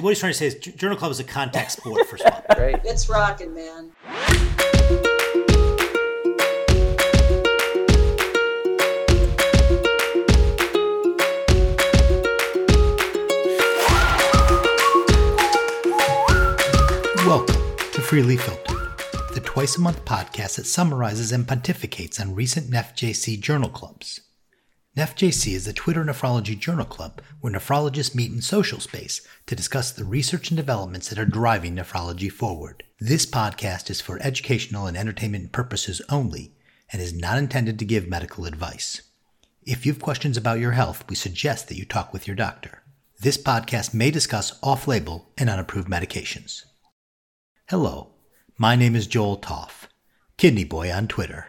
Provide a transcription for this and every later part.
what he's trying to say is Journal Club is a contact sport for swap. right. It's rocking, man. Welcome to Freely Filtered, the twice a month podcast that summarizes and pontificates on recent NephJC journal clubs. NephJC is the Twitter Nephrology Journal Club where nephrologists meet in social space to discuss the research and developments that are driving nephrology forward. This podcast is for educational and entertainment purposes only and is not intended to give medical advice. If you have questions about your health, we suggest that you talk with your doctor. This podcast may discuss off label and unapproved medications. Hello, my name is Joel Topf, Kidney Boy on Twitter.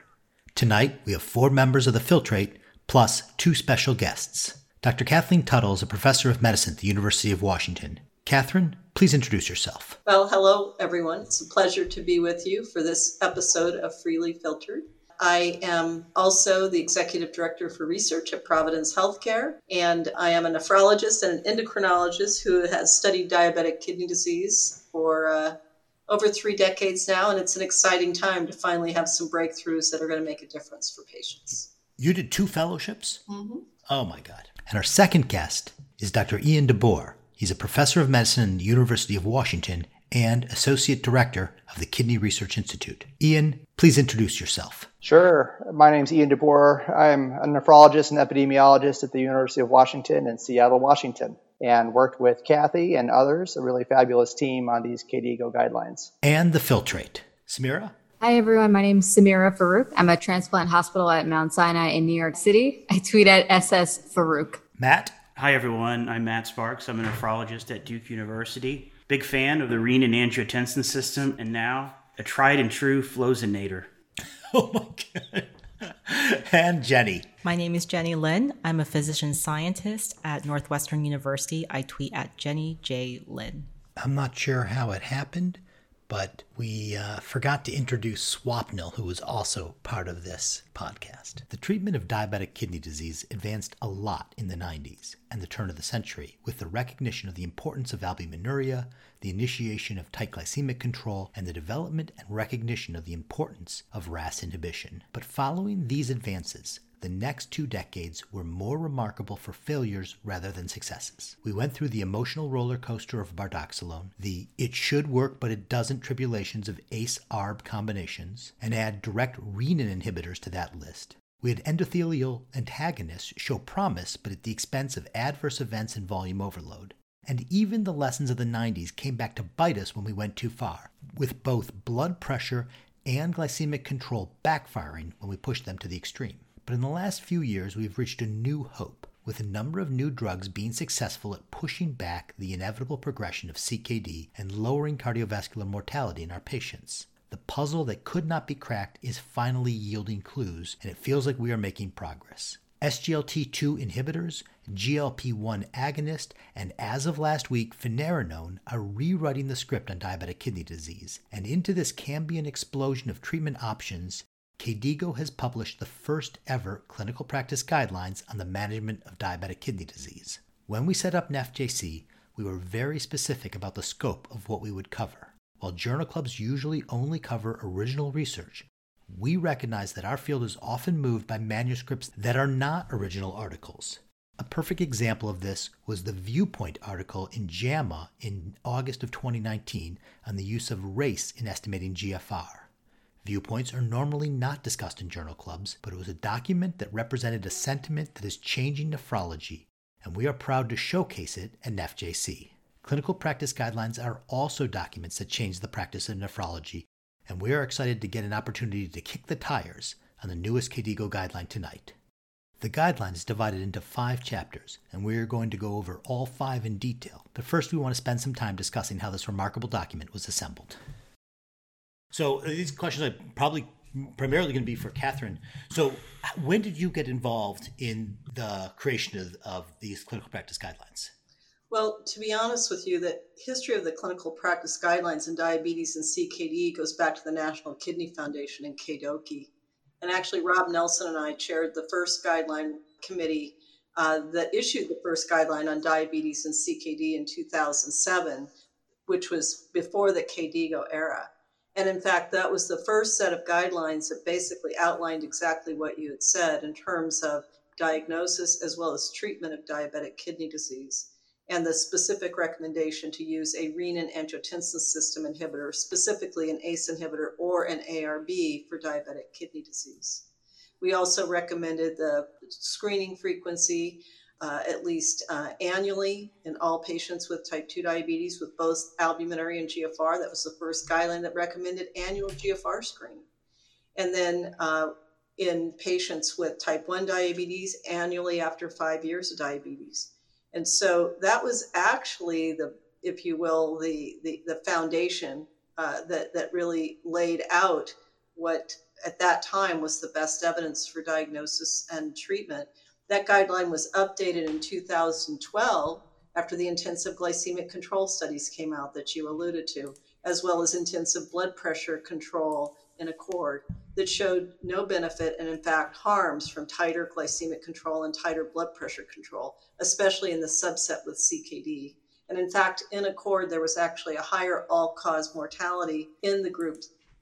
Tonight, we have four members of the Filtrate plus two special guests. Dr. Kathleen Tuttle is a professor of medicine at the University of Washington. Katherine, please introduce yourself. Well, hello, everyone. It's a pleasure to be with you for this episode of Freely Filtered. I am also the executive director for research at Providence Healthcare, and I am a nephrologist and an endocrinologist who has studied diabetic kidney disease for uh, over three decades now, and it's an exciting time to finally have some breakthroughs that are going to make a difference for patients. You did two fellowships? Mm-hmm. Oh my God. And our second guest is Dr. Ian DeBoer. He's a professor of medicine in the University of Washington and associate director of the Kidney Research Institute. Ian, please introduce yourself. Sure. My name is Ian DeBoer. I'm a nephrologist and epidemiologist at the University of Washington in Seattle, Washington, and worked with Kathy and others, a really fabulous team on these KDIGO guidelines. And the Filtrate. Samira? Hi, everyone. My name is Samira Farouk. I'm a transplant hospital at Mount Sinai in New York City. I tweet at SS Farouk. Matt? Hi, everyone. I'm Matt Sparks. I'm a nephrologist at Duke University. Big fan of the renin angiotensin system, and now a tried and true Flozinator. Oh my God. and Jenny. My name is Jennie Lin. I'm a physician scientist at Northwestern University. I tweet at Jennie J. Lin. I'm not sure how it happened, but we uh, forgot to introduce Swapnil, who was also part of this podcast. The treatment of diabetic kidney disease advanced a lot in the 90s and the turn of the century with the recognition of the importance of albuminuria, the initiation of tight glycemic control, and the development and recognition of the importance of RAS inhibition. But following these advances, the next two decades were more remarkable for failures rather than successes. We went through the emotional roller coaster of bardoxolone, the it should work but it doesn't tribulations of ACE ARB combinations, and add direct renin inhibitors to that list. We had endothelin antagonists show promise but at the expense of adverse events and volume overload. And even the lessons of the 90s came back to bite us when we went too far, with both blood pressure and glycemic control backfiring when we pushed them to the extreme. But in the last few years, we have reached a new hope, with a number of new drugs being successful at pushing back the inevitable progression of CKD and lowering cardiovascular mortality in our patients. The puzzle that could not be cracked is finally yielding clues, and it feels like we are making progress. SGLT2 inhibitors, GLP 1 agonist, and as of last week, finerenone are rewriting the script on diabetic kidney disease. And into this Cambrian explosion of treatment options, KDIGO has published the first ever clinical practice guidelines on the management of diabetic kidney disease. When we set up NephJC, we were very specific about the scope of what we would cover. While journal clubs usually only cover original research, we recognize that our field is often moved by manuscripts that are not original articles. A perfect example of this was the Viewpoint article in JAMA in August of 2019 on the use of race in estimating GFR. Viewpoints are normally not discussed in journal clubs, but it was a document that represented a sentiment that is changing nephrology, and we are proud to showcase it at NephJC. Clinical practice guidelines are also documents that change the practice of nephrology, and we are excited to get an opportunity to kick the tires on the newest KDIGO guideline tonight. The guideline is divided into five chapters, and we are going to go over all five in detail. But first, we want to spend some time discussing how this remarkable document was assembled. So uh, these questions are probably primarily going to be for Katherine. So when did you get involved in the creation of, of these clinical practice guidelines? Well, to be honest with you, the history of the clinical practice guidelines in diabetes and CKD goes back to the National Kidney Foundation in KDOQI. And actually, Rob Nelson and I chaired the first guideline committee uh, that issued the first guideline on diabetes and CKD in 2007, which was before the KDIGO era. And in fact, that was the first set of guidelines that basically outlined exactly what you had said in terms of diagnosis as well as treatment of diabetic kidney disease and the specific recommendation to use a renin angiotensin system inhibitor, specifically an ACE inhibitor or an ARB for diabetic kidney disease. We also recommended the screening frequency uh, at least uh, annually in all patients with type 2 diabetes with both albuminuria and GFR. That was the first guideline that recommended annual GFR screening. And then uh, in patients with type 1 diabetes annually after five years of diabetes. And so that was actually the, if you will, the, the, the foundation uh, that, that really laid out what at that time was the best evidence for diagnosis and treatment that guideline was updated in 2012 after the intensive glycemic control studies came out that you alluded to, as well as intensive blood pressure control in ACCORD that showed no benefit and, in fact, harms from tighter glycemic control and tighter blood pressure control, especially in the subset with CKD. And in fact, in ACCORD, there was actually a higher all cause mortality in the group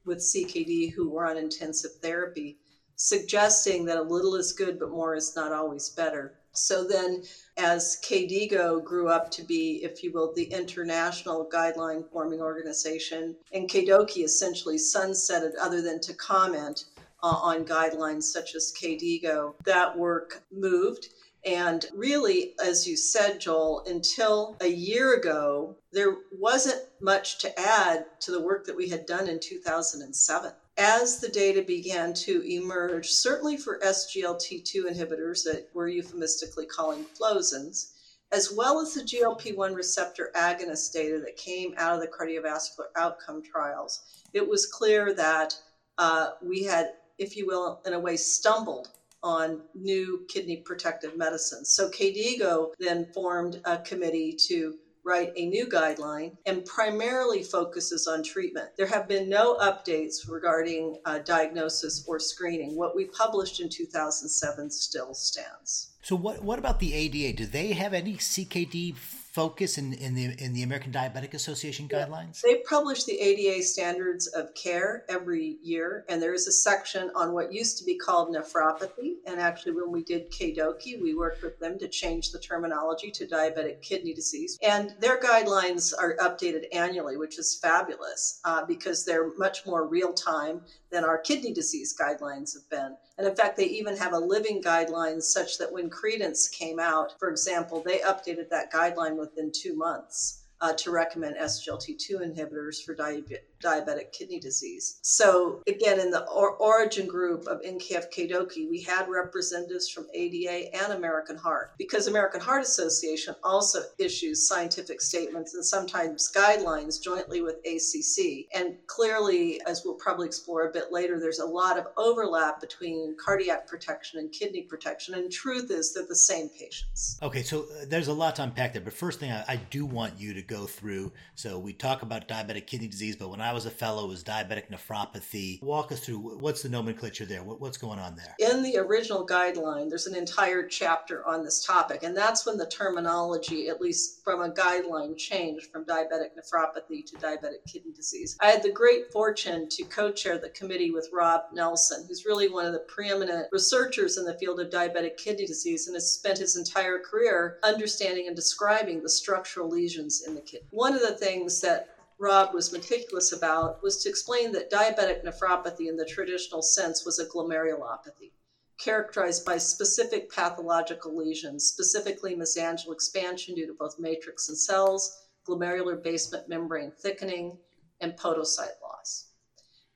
with CKD who were on intensive therapy suggesting that a little is good, but more is not always better. So then, as KDIGO grew up to be, if you will, the international guideline forming organization, and KDOQI essentially sunsetted other than to comment uh, on guidelines such as KDIGO, that work moved. And really, as you said, Joel, until a year ago, there wasn't much to add to the work that we had done in 2007 as the data began to emerge, certainly for SGLT2 inhibitors that we're euphemistically calling flozins, as well as the GLP 1 receptor agonist data that came out of the cardiovascular outcome trials, it was clear that uh, we had, if you will, in a way, stumbled on new kidney protective medicines. So KDIGO then formed a committee to write a new guideline and primarily focuses on treatment. There have been no updates regarding uh, diagnosis or screening. What we published in 2007 still stands. So, what, what about the ADA? Do they have any CKD focus in, in the in the American Diabetic Association guidelines? They publish the ADA standards of care every year, and there is a section on what used to be called nephropathy. And actually, when we did KDOQI, we worked with them to change the terminology to diabetic kidney disease. And their guidelines are updated annually, which is fabulous uh, because they're much more real time than our kidney disease guidelines have been. And in fact, they even have a living guideline such that when Credence came out, for example, they updated that guideline within two months uh, to recommend SGLT2 inhibitors for diabetes diabetic kidney disease. So, again, in the or- origin group of NKF KDOQI, we had representatives from ADA and American Heart because American Heart Association also issues scientific statements and sometimes guidelines jointly with ACC. And clearly, as we'll probably explore a bit later, there's a lot of overlap between cardiac protection and kidney protection. And truth is, they're the same patients. Okay, so uh, there's a lot to unpack there. But first thing I, I do want you to go through so we talk about diabetic kidney disease, but when I was a fellow was diabetic nephropathy. Walk us through what's the nomenclature there? What, what's going on there? In the original guideline, there's an entire chapter on this topic, and that's when the terminology, at least from a guideline, changed from diabetic nephropathy to diabetic kidney disease. I had the great fortune to co chair the committee with Rob Nelson, who's really one of the preeminent researchers in the field of diabetic kidney disease and has spent his entire career understanding and describing the structural lesions in the kidney. One of the things that Rob was meticulous about was to explain that diabetic nephropathy in the traditional sense was a glomerulopathy characterized by specific pathological lesions, specifically mesangial expansion due to both matrix and cells, glomerular basement membrane thickening, and podocyte loss.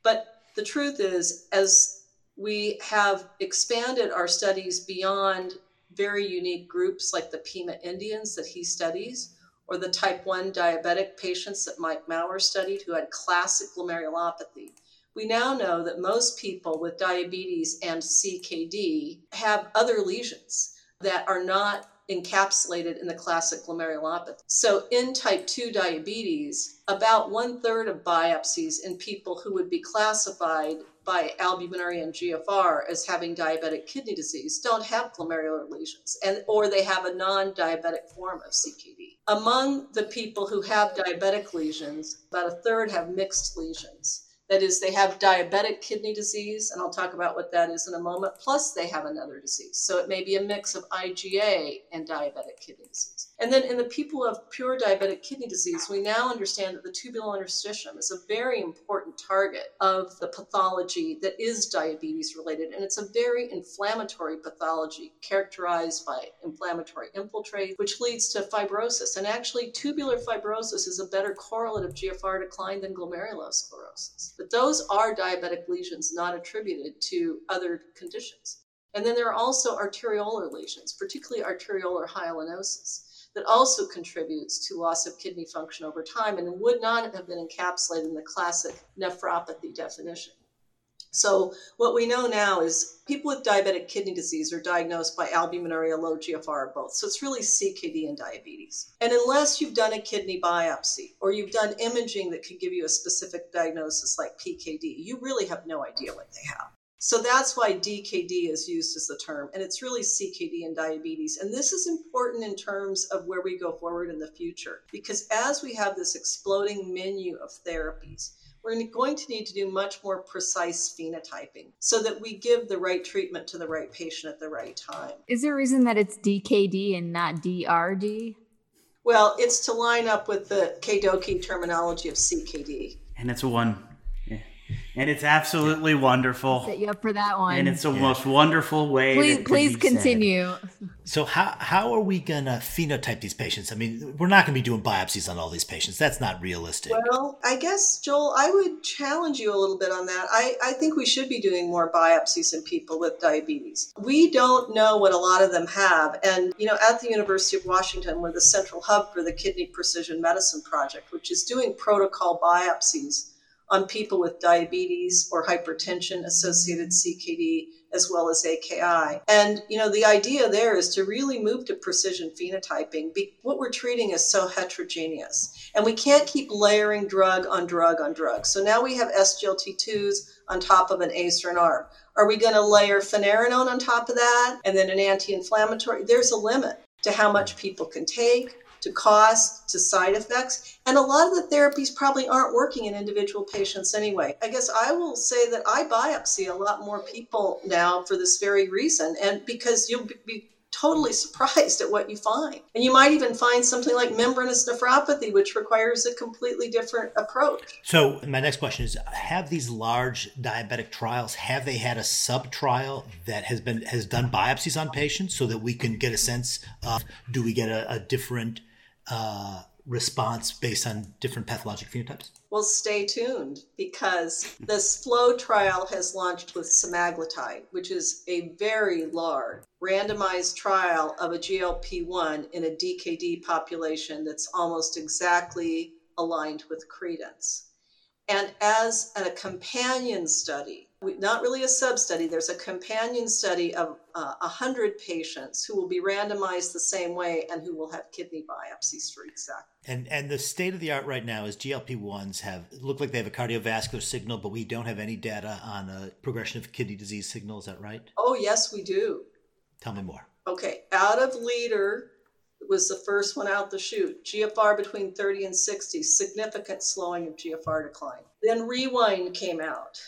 But the truth is, as we have expanded our studies beyond very unique groups like the Pima Indians that he studies, or the type 1 diabetic patients that Mike Mauer studied who had classic glomerulopathy. We now know that most people with diabetes and CKD have other lesions that are not encapsulated in the classic glomerulopathy. So, in type 2 diabetes, about one third of biopsies in people who would be classified by albuminuria and GFR as having diabetic kidney disease don't have glomerular lesions and or they have a non-diabetic form of CKD. Among the people who have diabetic lesions, about a third have mixed lesions. That is, they have diabetic kidney disease, and I'll talk about what that is in a moment, plus they have another disease. So it may be a mix of IgA and diabetic kidney disease. And then in the people of pure diabetic kidney disease, we now understand that the tubular interstitium is a very important target of the pathology that is diabetes related. And it's a very inflammatory pathology characterized by inflammatory infiltrate, which leads to fibrosis. And actually, tubular fibrosis is a better correlate of GFR decline than glomerulosclerosis. But those are diabetic lesions not attributed to other conditions. And then there are also arteriolar lesions, particularly arteriolar hyalinosis that also contributes to loss of kidney function over time and would not have been encapsulated in the classic nephropathy definition. So, what we know now is people with diabetic kidney disease are diagnosed by albuminuria, low GFR, both. So, it's really CKD and diabetes. And unless you've done a kidney biopsy or you've done imaging that could give you a specific diagnosis like PKD, you really have no idea what they have. So that's why DKD is used as the term, and it's really CKD and diabetes. And this is important in terms of where we go forward in the future, because as we have this exploding menu of therapies, we're going to need to do much more precise phenotyping so that we give the right treatment to the right patient at the right time. Is there a reason that it's DKD and not DRD? Well, it's to line up with the KDOQI terminology of CKD. And it's one and it's absolutely wonderful. Set you up for that one. And it's the yeah. most wonderful way. Please, please continue. Said. So how how are we gonna phenotype these patients? I mean, we're not gonna be doing biopsies on all these patients. That's not realistic. Well, I guess Joel, I would challenge you a little bit on that. I, I think we should be doing more biopsies in people with diabetes. We don't know what a lot of them have. And you know, at the University of Washington, we're the central hub for the Kidney Precision Medicine Project, which is doing protocol biopsies on people with diabetes or hypertension associated CKD as well as AKI. And you know the idea there is to really move to precision phenotyping. What we're treating is so heterogeneous and we can't keep layering drug on drug on drug. So now we have SGLT2s on top of an ACE or an ARB. Are we going to layer finerenone on top of that and then an anti-inflammatory? There's a limit to how much people can take to cost to side effects. And a lot of the therapies probably aren't working in individual patients anyway. I guess I will say that I biopsy a lot more people now for this very reason. And because you'll be totally surprised at what you find. And you might even find something like membranous nephropathy, which requires a completely different approach. So, my next question is have these large diabetic trials have they had a sub trial that has been has done biopsies on patients so that we can get a sense of do we get a, a different uh, response based on different pathologic phenotypes? Well, stay tuned because this FLOW trial has launched with semaglutide, which is a very large randomized trial of a GLP 1 in a DKD population that's almost exactly aligned with credence. And as a companion study, not really a sub study, there's a companion study of uh, 100 patients who will be randomized the same way and who will have kidney biopsies for exact. And and the state of the art right now is GLP ones have look like they have a cardiovascular signal, but we don't have any data on a progression of kidney disease signal. Is that right? Oh yes, we do. Tell me more. Okay, out of leader was the first one out the chute. GFR between 30 and 60, significant slowing of GFR decline. Then Rewind came out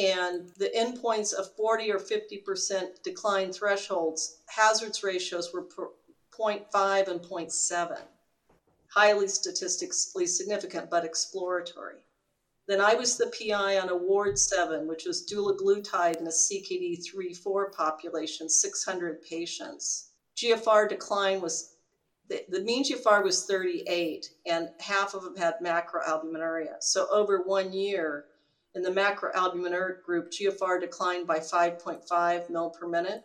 and the endpoints of 40 or 50% decline thresholds, hazards ratios were 0.5 and 0.7, highly statistically significant but exploratory. Then I was the PI on Award 7, which was dulaglutide in a CKD 3 4 population, 600 patients. GFR decline was, the, the mean GFR was 38, and half of them had macroalbuminuria. So over one year, in the macroalbuminuria group, GFR declined by 5.5 ml per minute.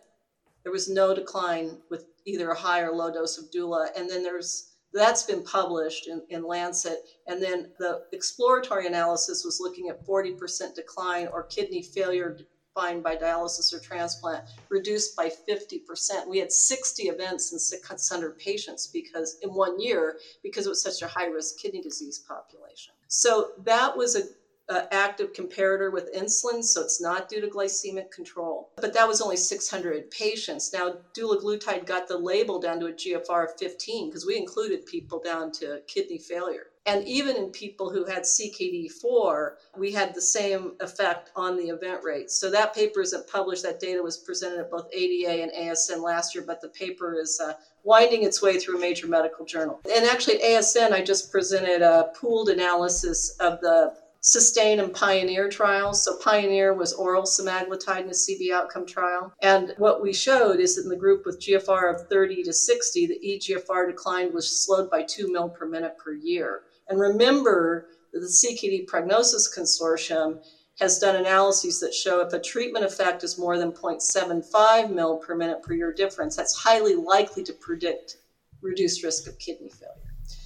There was no decline with either a high or low dose of Dula. And then there's that's been published in, in Lancet. And then the exploratory analysis was looking at 40% decline or kidney failure defined by dialysis or transplant reduced by 50%. We had 60 events in 600 patients because in one year because it was such a high risk kidney disease population. So that was a uh, active comparator with insulin, so it's not due to glycemic control. But that was only 600 patients. Now, dulaglutide got the label down to a GFR of 15 because we included people down to kidney failure. And even in people who had CKD4, we had the same effect on the event rate. So that paper isn't published. That data was presented at both ADA and ASN last year, but the paper is uh, winding its way through a major medical journal. And actually, at ASN, I just presented a pooled analysis of the Sustain and Pioneer trials. So Pioneer was oral semaglutide in a CV outcome trial. And what we showed is that in the group with GFR of 30 to 60, the eGFR decline was slowed by 2 mil per minute per year. And remember that the CKD Prognosis Consortium has done analyses that show if a treatment effect is more than 0.75 mil per minute per year difference, that's highly likely to predict reduced risk of kidney failure.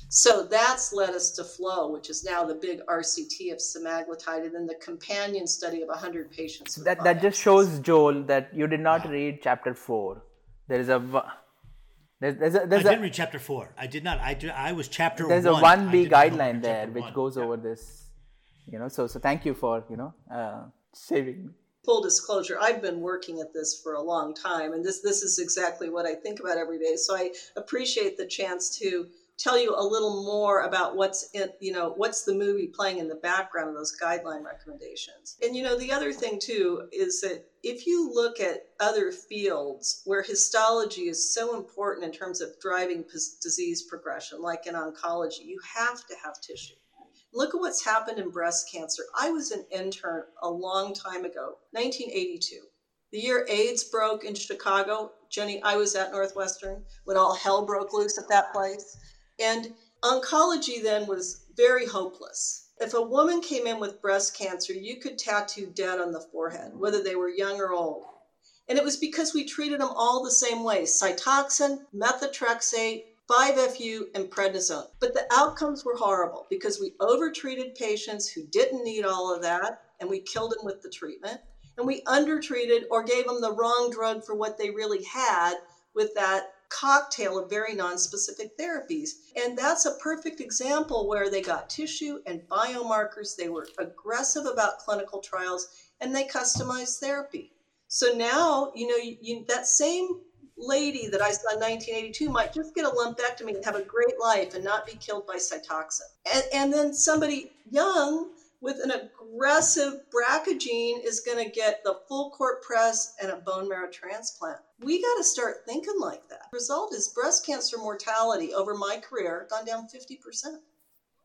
So that's led us to FLOW, which is now the big RCT of semaglutide, and then the companion study of 100 patients. That, that just shows, Joel, that you did not read chapter 4. There is a. There's, there's a, there's I didn't read chapter four. I did not. I did, I was chapter. One. There's one. a one B guideline there which one. goes yeah. over this. You know, so so thank you for you know uh, saving me full disclosure i've been working at this for a long time and this this is exactly what i think about every day so i appreciate the chance to tell you a little more about what's in, you know, what's the movie playing in the background of those guideline recommendations. And, you know, the other thing too is that if you look at other fields where histology is so important in terms of driving disease progression, like in oncology, you have to have tissue. Look at what's happened in breast cancer. I was an intern a long time ago, 1982. The year AIDS broke in Chicago, Jenny, I was at Northwestern when all hell broke loose at that place. And oncology then was very hopeless. If a woman came in with breast cancer, you could tattoo dead on the forehead, whether they were young or old. And it was because we treated them all the same way Cytoxan, methotrexate, 5FU, and prednisone. But the outcomes were horrible because we overtreated patients who didn't need all of that and we killed them with the treatment. And we undertreated or gave them the wrong drug for what they really had with that cocktail of very non-specific therapies. And that's a perfect example where they got tissue and biomarkers, they were aggressive about clinical trials, and they customized therapy. So now, you know, you, you, that same lady that I saw in 1982 might just get a lumpectomy and have a great life and not be killed by Cytoxan. And, and then somebody young with an aggressive BRCA gene is going to get the full court press and a bone marrow transplant. We got to start thinking like that. The result is breast cancer mortality over my career gone down 50%.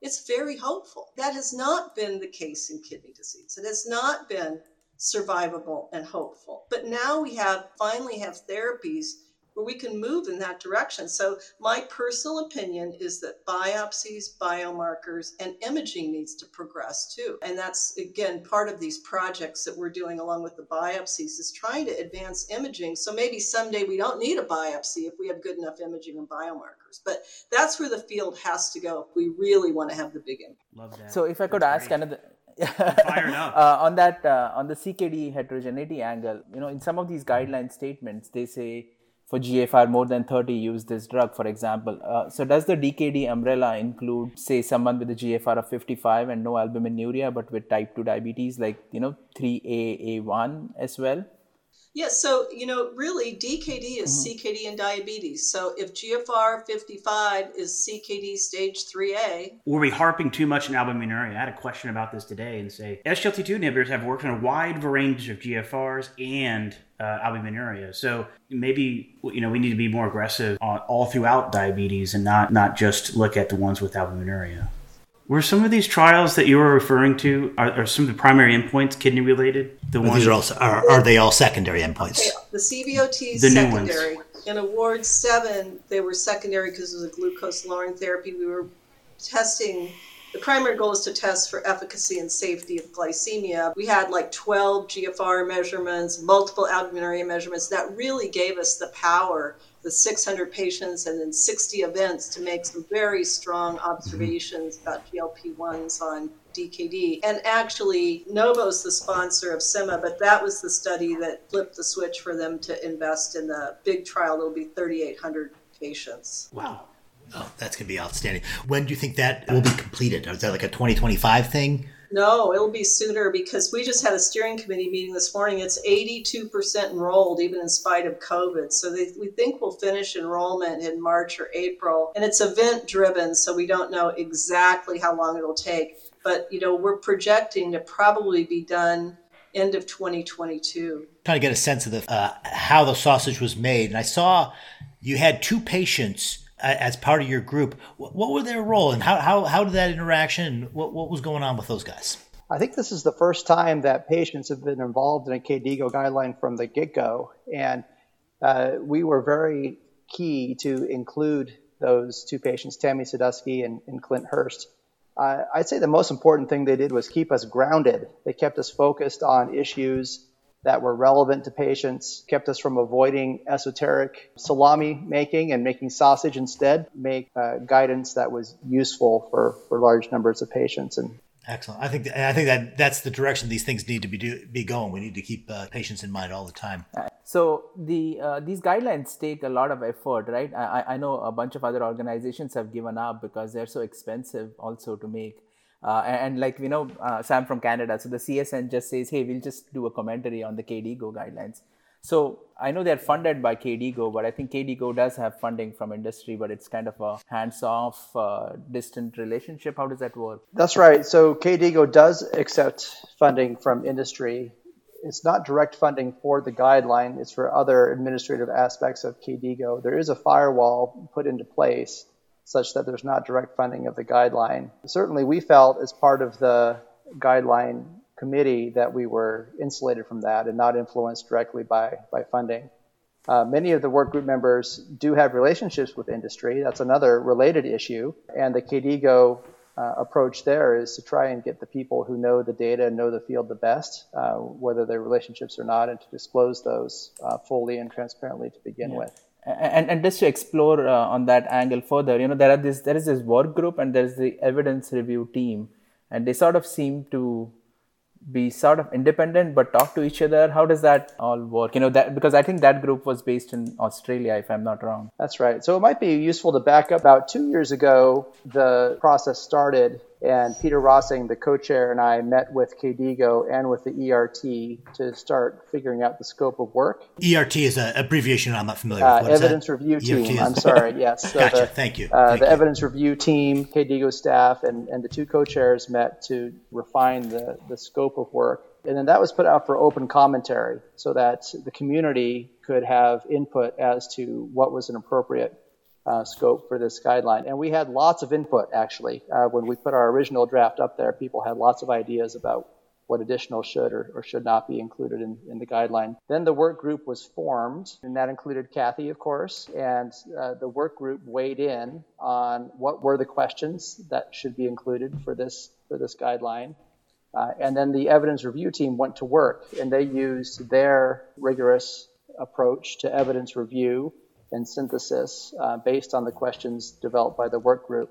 It's very hopeful. That has not been the case in kidney disease. It has not been survivable and hopeful. But now we have finally have therapies where we can move in that direction. So my personal opinion is that biopsies, biomarkers, and imaging needs to progress too. And that's again part of these projects that we're doing along with the biopsies is trying to advance imaging. So maybe someday we don't need a biopsy if we have good enough imaging and biomarkers. But that's where the field has to go if we really want to have the big impact. Love that. So if I could that's ask great. another uh, on that uh, on the CKD heterogeneity angle, you know, in some of these guideline statements, they say for GFR more than 30 use this drug, for example. Uh, so does the DKD umbrella include, say, someone with a GFR of 55 and no albuminuria, but with type 2 diabetes, like, you know, 3AA1 as well? Yes, so you know, really, DKD is mm-hmm. CKD and diabetes. So if GFR 55 is CKD stage 3A, were we harping too much on albuminuria? I had a question about this today, and say SGLT2 inhibitors have worked on a wide range of GFRs and uh, albuminuria. So maybe you know we need to be more aggressive on, all throughout diabetes and not not just look at the ones with albuminuria. Were some of these trials that you were referring to are, are some of the primary endpoints kidney related? The ones these are also are, are they all secondary endpoints? Okay, the CVOT the secondary. In award seven, they were secondary because it was a glucose lowering therapy. We were testing. The primary goal is to test for efficacy and safety of glycemia. We had like 12 GFR measurements, multiple albuminuria measurements. That really gave us the power the 600 patients and then 60 events to make some very strong observations mm-hmm. about GLP-1s on DKD. And actually, Novo's the sponsor of SEMA, but that was the study that flipped the switch for them to invest in the big trial. It'll be 3,800 patients. Wow. Oh, that's going to be outstanding. When do you think that will be completed? Is that like a 2025 thing? No, it'll be sooner because we just had a steering committee meeting this morning. It's 82% enrolled, even in spite of COVID. So they, we think we'll finish enrollment in March or April. And it's event driven, so we don't know exactly how long it'll take. But, you know, we're projecting to probably be done end of 2022. Trying to get a sense of the uh, how the sausage was made. And I saw you had two patients as part of your group. What were their role, and how how, how did that interaction? What what was going on with those guys? I think this is the first time that patients have been involved in a KDIGO guideline from the get go, and uh, we were very key to include those two patients, Tammy Sadusky and, and Clint Hurst. Uh, I'd say the most important thing they did was keep us grounded. They kept us focused on issues that were relevant to patients, kept us from avoiding esoteric salami making and making sausage instead, make uh, guidance that was useful for, for large numbers of patients. And Excellent. I think I think that that's the direction these things need to be do, be going. We need to keep uh, patients in mind all the time. So the uh, these guidelines take a lot of effort, right? I, I know a bunch of other organizations have given up because they're so expensive also to make. Uh, and, like we know, uh, Sam from Canada, so the CSN just says, hey, we'll just do a commentary on the KDIGO guidelines. So I know they're funded by KDIGO, but I think KDIGO does have funding from industry, but it's kind of a hands-off, uh, distant relationship. How does that work? That's right. So KDIGO does accept funding from industry. It's not direct funding for the guideline; it's for other administrative aspects of KDIGO. There is a firewall put into place such that there's not direct funding of the guideline. Certainly, we felt as part of the guideline committee that we were insulated from that and not influenced directly by, by funding. Uh, many of the work group members do have relationships with industry. That's another related issue. And the KDIGO uh, approach there is to try and get the people who know the data and know the field the best, uh, whether they're relationships or not, and to disclose those uh, fully and transparently to begin yeah. with and, and just to explore uh, on that angle further you know there are this there is this work group and there's the evidence review team. And they sort of seem to be sort of independent but talk to each other. How does that all work? You know that because i think that group was based in australia if i'm not wrong. That's right. So it might be useful to back up. About two years ago the process started and Peter Rossing, the co-chair, and I met with KDIGO and with the ERT to start figuring out the scope of work. ERT is an abbreviation I'm not familiar with. Uh, evidence review team. I'm sorry. Yes. So gotcha. The, Thank you. Uh, Thank the you. evidence review team, KDIGO staff, and, and the two co-chairs met to refine the, the scope of work. And then that was put out for open commentary so that the community could have input as to what was an appropriate uh, scope for this guideline. And we had lots of input actually. Uh, when we put our original draft up there, people had lots of ideas about what additional should or, or should not be included in, in, the guideline. Then the work group was formed, and that included Kathy, of course, and uh, the work group weighed in on what were the questions that should be included for this for this guideline. Uh, and then the evidence review team went to work, and they used their rigorous approach to evidence review and synthesis uh, based on the questions developed by the work group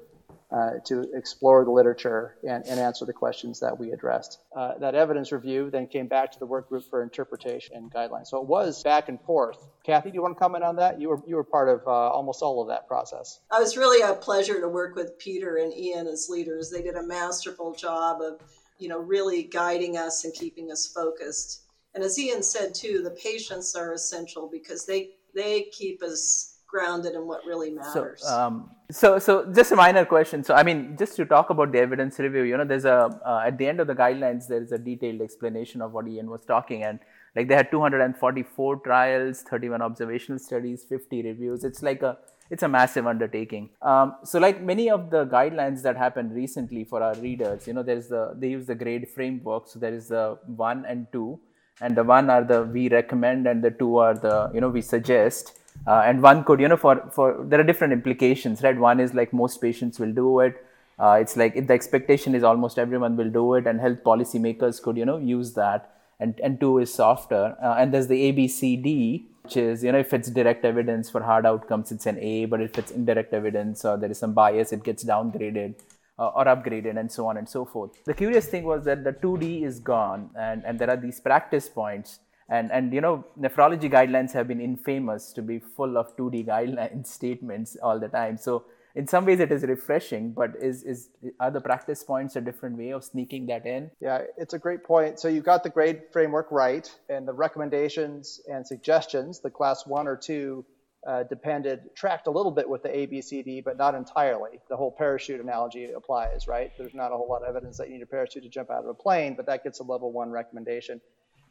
uh, to explore the literature and, and, answer the questions that we addressed. Uh, that evidence review then came back to the work group for interpretation and guidelines. So it was back and forth. Kathy, do you want to comment on that? You were you were part of uh, almost all of that process. It was really a pleasure to work with Peter and Ian as leaders. They did a masterful job of you know really guiding us and keeping us focused. And as Ian said too, the patients are essential because they they keep us grounded in what really matters. So, um, so, so just a minor question. So, I mean, just to talk about the evidence review, you know, there's a uh, at the end of the guidelines, there is a detailed explanation of what Ian was talking, and like they had 244 trials, 31 observational studies, 50 reviews. It's like a it's a massive undertaking. Um, so, like many of the guidelines that happened recently for our readers, you know, there's the they use the grade framework. So there is the one and two and the one are the we recommend and the two are the you know we suggest. Uh, and one could you know for for there are different implications right? One is like most patients will do it. Uh, it's like the expectation is almost everyone will do it and health policymakers could you know use that. And and two is softer. Uh, and there's the abcd which is you know if it's direct evidence for hard outcomes it's an a but if it's indirect evidence or there is some bias it gets downgraded uh, or upgraded and so on and so forth. The curious thing was that the 2D is gone and, and there are these practice points. And, and you know, nephrology guidelines have been infamous to be full of 2D guideline statements all the time. So in some ways it is refreshing but is is are the practice points a different way of sneaking that in yeah it's a great point so you got the grade framework right and the recommendations and suggestions the class one or two uh, depended tracked a little bit with the ABCD, but not entirely. The whole parachute analogy applies, right? There's not a whole lot of evidence that you need a parachute to jump out of a plane, but that gets a level one recommendation.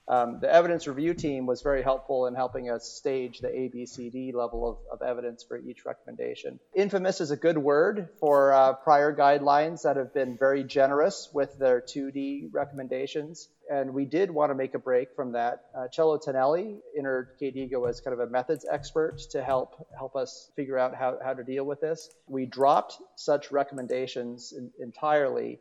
Um, the evidence review team was very helpful in helping us stage the ABCD level of, of evidence for each recommendation. Infamous is a good word for uh, prior guidelines that have been very generous with their 2D recommendations. And we did want to make a break from that. Uh, Cello Tonelli entered KDIGO as kind of a methods expert to help help us figure out how, how to deal with this. We dropped such recommendations in, entirely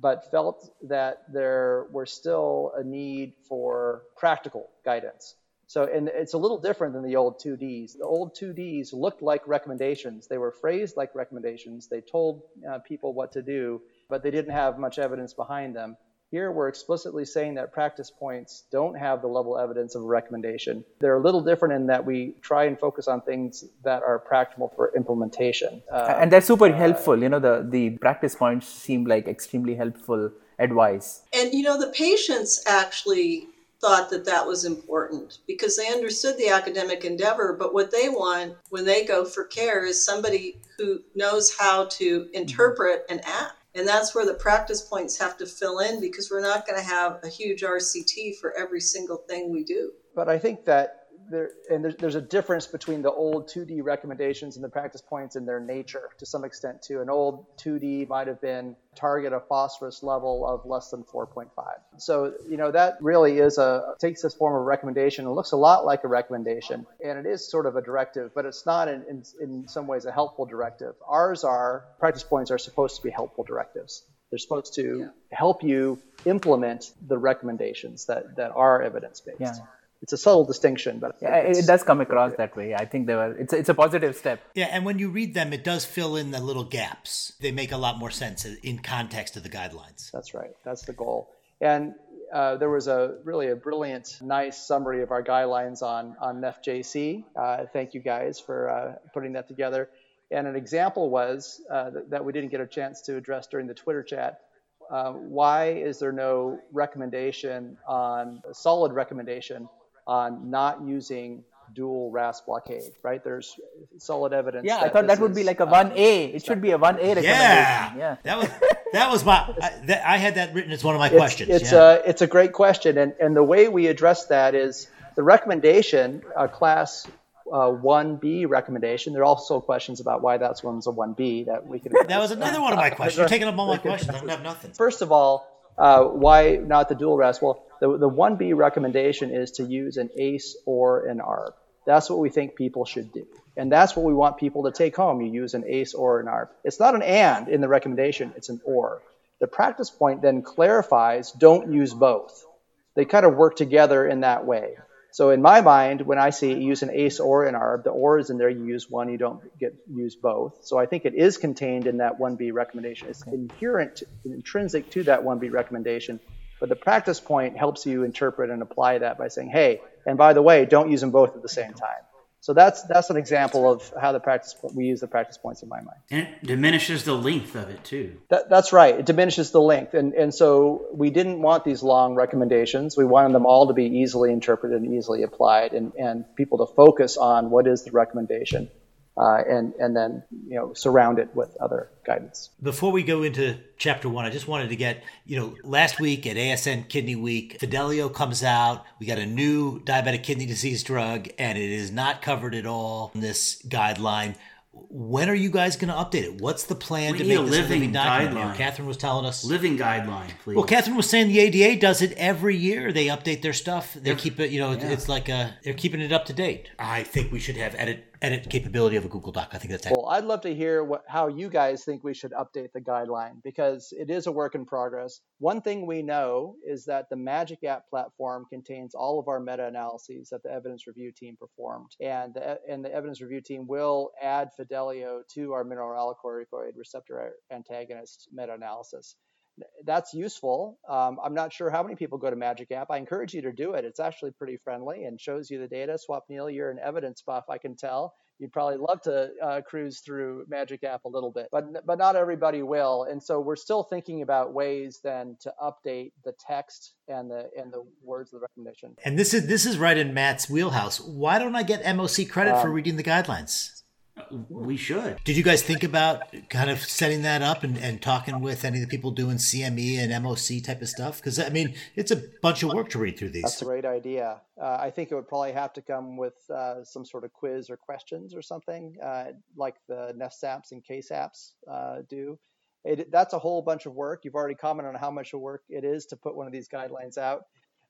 but felt that there were still a need for practical guidance. So, and it's a little different than the old 2Ds. The old 2Ds looked like recommendations. They were phrased like recommendations. They told uh, people what to do, but they didn't have much evidence behind them. Here, we're explicitly saying that practice points don't have the level evidence of a recommendation. They're a little different in that we try and focus on things that are practical for implementation. Uh, and they're super uh, helpful. You know, the, the practice points seem like extremely helpful advice. And, you know, the patients actually thought that that was important because they understood the academic endeavor but what they want when they go for care is somebody who knows how to interpret an app and that's where the practice points have to fill in because we're not going to have a huge RCT for every single thing we do. But I think that there, and there's, there's a difference between the old 2D recommendations and the practice points in their nature to some extent too. An old 2D might have been target a phosphorus level of less than 4.5. So, you know, that really is a, takes this form of recommendation. It looks a lot like a recommendation and it is sort of a directive, but it's not in, in, in some ways a helpful directive. Ours are, practice points are supposed to be helpful directives. They're supposed to yeah. help you implement the recommendations that, that are evidence based. Yeah it's a subtle distinction, but yeah, it does come across that way. I think they were. It's a, it's a positive step. Yeah, and when you read them, it does fill in the little gaps. They make a lot more sense in context of the guidelines. That's right. That's the goal. And uh, there was a really a brilliant, nice summary of our guidelines on on NephJC. Uh, thank you guys for uh, putting that together. And an example was uh, that, that, we didn't get a chance to address during the Twitter chat. Uh, why is there no recommendation on a solid recommendation on not using dual RAS blockade, right? There's solid evidence. Yeah, I thought that would be like a 1A. It should be a 1A recommendation. Yeah. yeah. That was that was my I, that, I had that written as one of my it's, questions. It's yeah. a it's a great question and and the way we address that is the recommendation uh, class uh, 1B recommendation. There are also questions about why that's one's a 1B that we can. that was another one of my questions. You're taking up all my questions. I don't have nothing. First of all, uh, why not the dual RAS? Well, the, the 1B recommendation is to use an ACE or an ARB. That's what we think people should do. And that's what we want people to take home. You use an ACE or an ARB. It's not an and in the recommendation, it's an or. The practice point then clarifies don't use both. They kind of work together in that way. So in my mind, when I see you use an ACE or an ARB, the or is in there, you use one, you don't get use both. So I think it is contained in that 1B recommendation. It's inherent, intrinsic to that 1B recommendation. But the practice point helps you interpret and apply that by saying, hey, and by the way, don't use them both at the same time. So that's that's an example of how the practice we use the practice points in my mind. And it diminishes the length of it too. That, that's right. It diminishes the length, and and so we didn't want these long recommendations. We wanted them all to be easily interpreted and easily applied, and and people to focus on what is the recommendation uh, and and then you know surround it with other guidance. Before we go into chapter one, I just wanted to get you know last week at ASN Kidney Week, Fidelio comes out. We got a new diabetic kidney disease drug, and it is not covered at all in this guideline. When are you guys going to update it? What's the plan we to make a this living, living document? Guideline. Katherine was telling us living guideline, please. Well, Katherine was saying the ADA does it every year. They update their stuff. They keep it, you know, yeah. it's like a they're keeping it up to date. I think we should have edit edit capability of a Google Doc. I think that's well. I'd love to hear what, how you guys think we should update the guideline because it is a work in progress. One thing we know is that the Magic App platform contains all of our meta-analyses that the evidence review team performed, and the, and the evidence review team will add Fidelio to our mineralocorticoid receptor antagonist meta-analysis. That's useful. Um, I'm not sure how many people go to Magic App. I encourage you to do it. It's actually pretty friendly and shows you the data. Swapnil, you're an evidence buff, I can tell. You'd probably love to uh, cruise through Magic App a little bit, but but not everybody will. And so we're still thinking about ways then to update the text and the and the words of the recommendation. And this is this is right in Matt's wheelhouse. Why don't I get MOC credit um, for reading the guidelines? We should. Did you guys think about kind of setting that up and, and talking with any of the people doing CME and MOC type of stuff? Because, I mean, it's a bunch of work to read through these. That's a great idea. Uh, I think it would probably have to come with uh, some sort of quiz or questions or something, uh, like the NEST and KSAPs uh, do. It, that's a whole bunch of work. You've already commented on how much of work it is to put one of these guidelines out.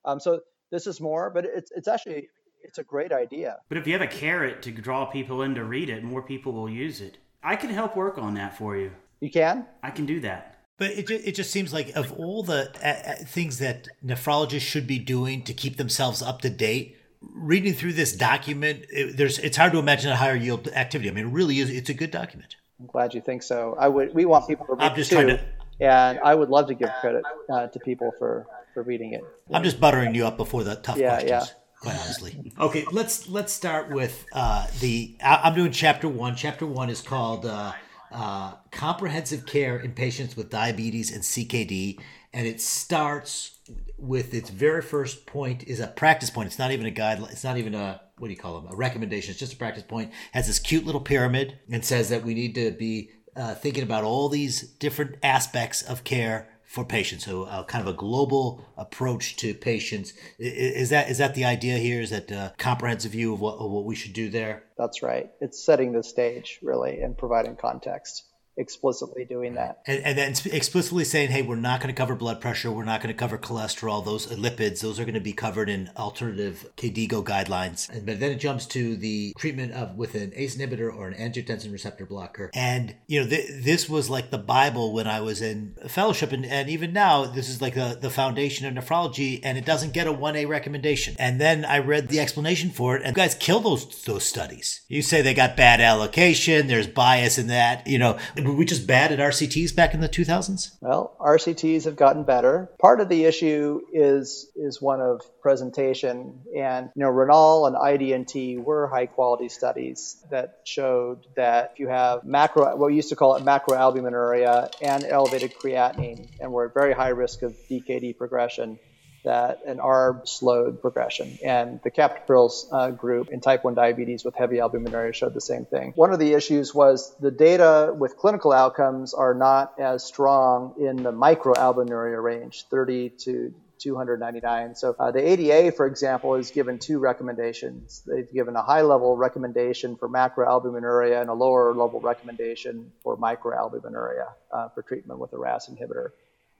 Um, so this is more, but it's, it's actually it's a great idea. But if you have a carrot to draw people in to read it, more people will use it. I can help work on that for you. You can? I can do that. But it just, it just seems like of all the uh, things that nephrologists should be doing to keep themselves up to date, reading through this document, it, there's it's hard to imagine a higher yield activity. I mean, it really is. It's a good document. I'm glad you think so. I would. We want people to read I'm just it too, trying to, and I would love to give credit uh, to people for for reading it. I'm just buttering you up before the tough yeah, questions. Yeah quite honestly. Okay, let's let's start with uh, the. I'm doing chapter one. Chapter one is called uh, uh, "Comprehensive Care in Patients with Diabetes and CKD," and it starts with its very first point is a practice point. It's not even a guideline. It's not even a what do you call them? A recommendation. It's just a practice point. It has this cute little pyramid and says that we need to be uh, thinking about all these different aspects of care for patients. So, uh, kind of a global approach to patients. Is that is that the idea here? Is that a comprehensive view of what, of what we should do there? That's right. It's setting the stage really and providing context explicitly doing that. And, and, then explicitly saying, hey, we're not going to cover blood pressure, we're not going to cover cholesterol, those lipids, those are going to be covered in alternative KDIGO guidelines. And but then it jumps to the treatment of with an ACE inhibitor or an angiotensin receptor blocker. And you know, th- this was like the Bible when I was in fellowship, and, and even now, this is like the, the foundation of nephrology, and it doesn't get a 1A recommendation. And then I read the explanation for it, and guys kill those those studies. You say they got bad allocation, there's bias in that, you know were we just bad at RCTs back in the 2000s? Well, RCTs have gotten better. Part of the issue is is one of presentation, and you know, RENAAL and IDNT were high quality studies that showed that if you have macro, what we used to call it macroalbuminuria, and elevated creatinine, and we're at very high risk of DKD progression that an ARB slowed progression. And the captoprils uh, group in type 1 diabetes with heavy albuminuria showed the same thing. One of the issues was the data with clinical outcomes are not as strong in the microalbuminuria range, 30 to 299. So uh, the ADA, for example, has given two recommendations. They've given a high level recommendation for macroalbuminuria and a lower level recommendation for microalbuminuria uh, for treatment with a RAS inhibitor.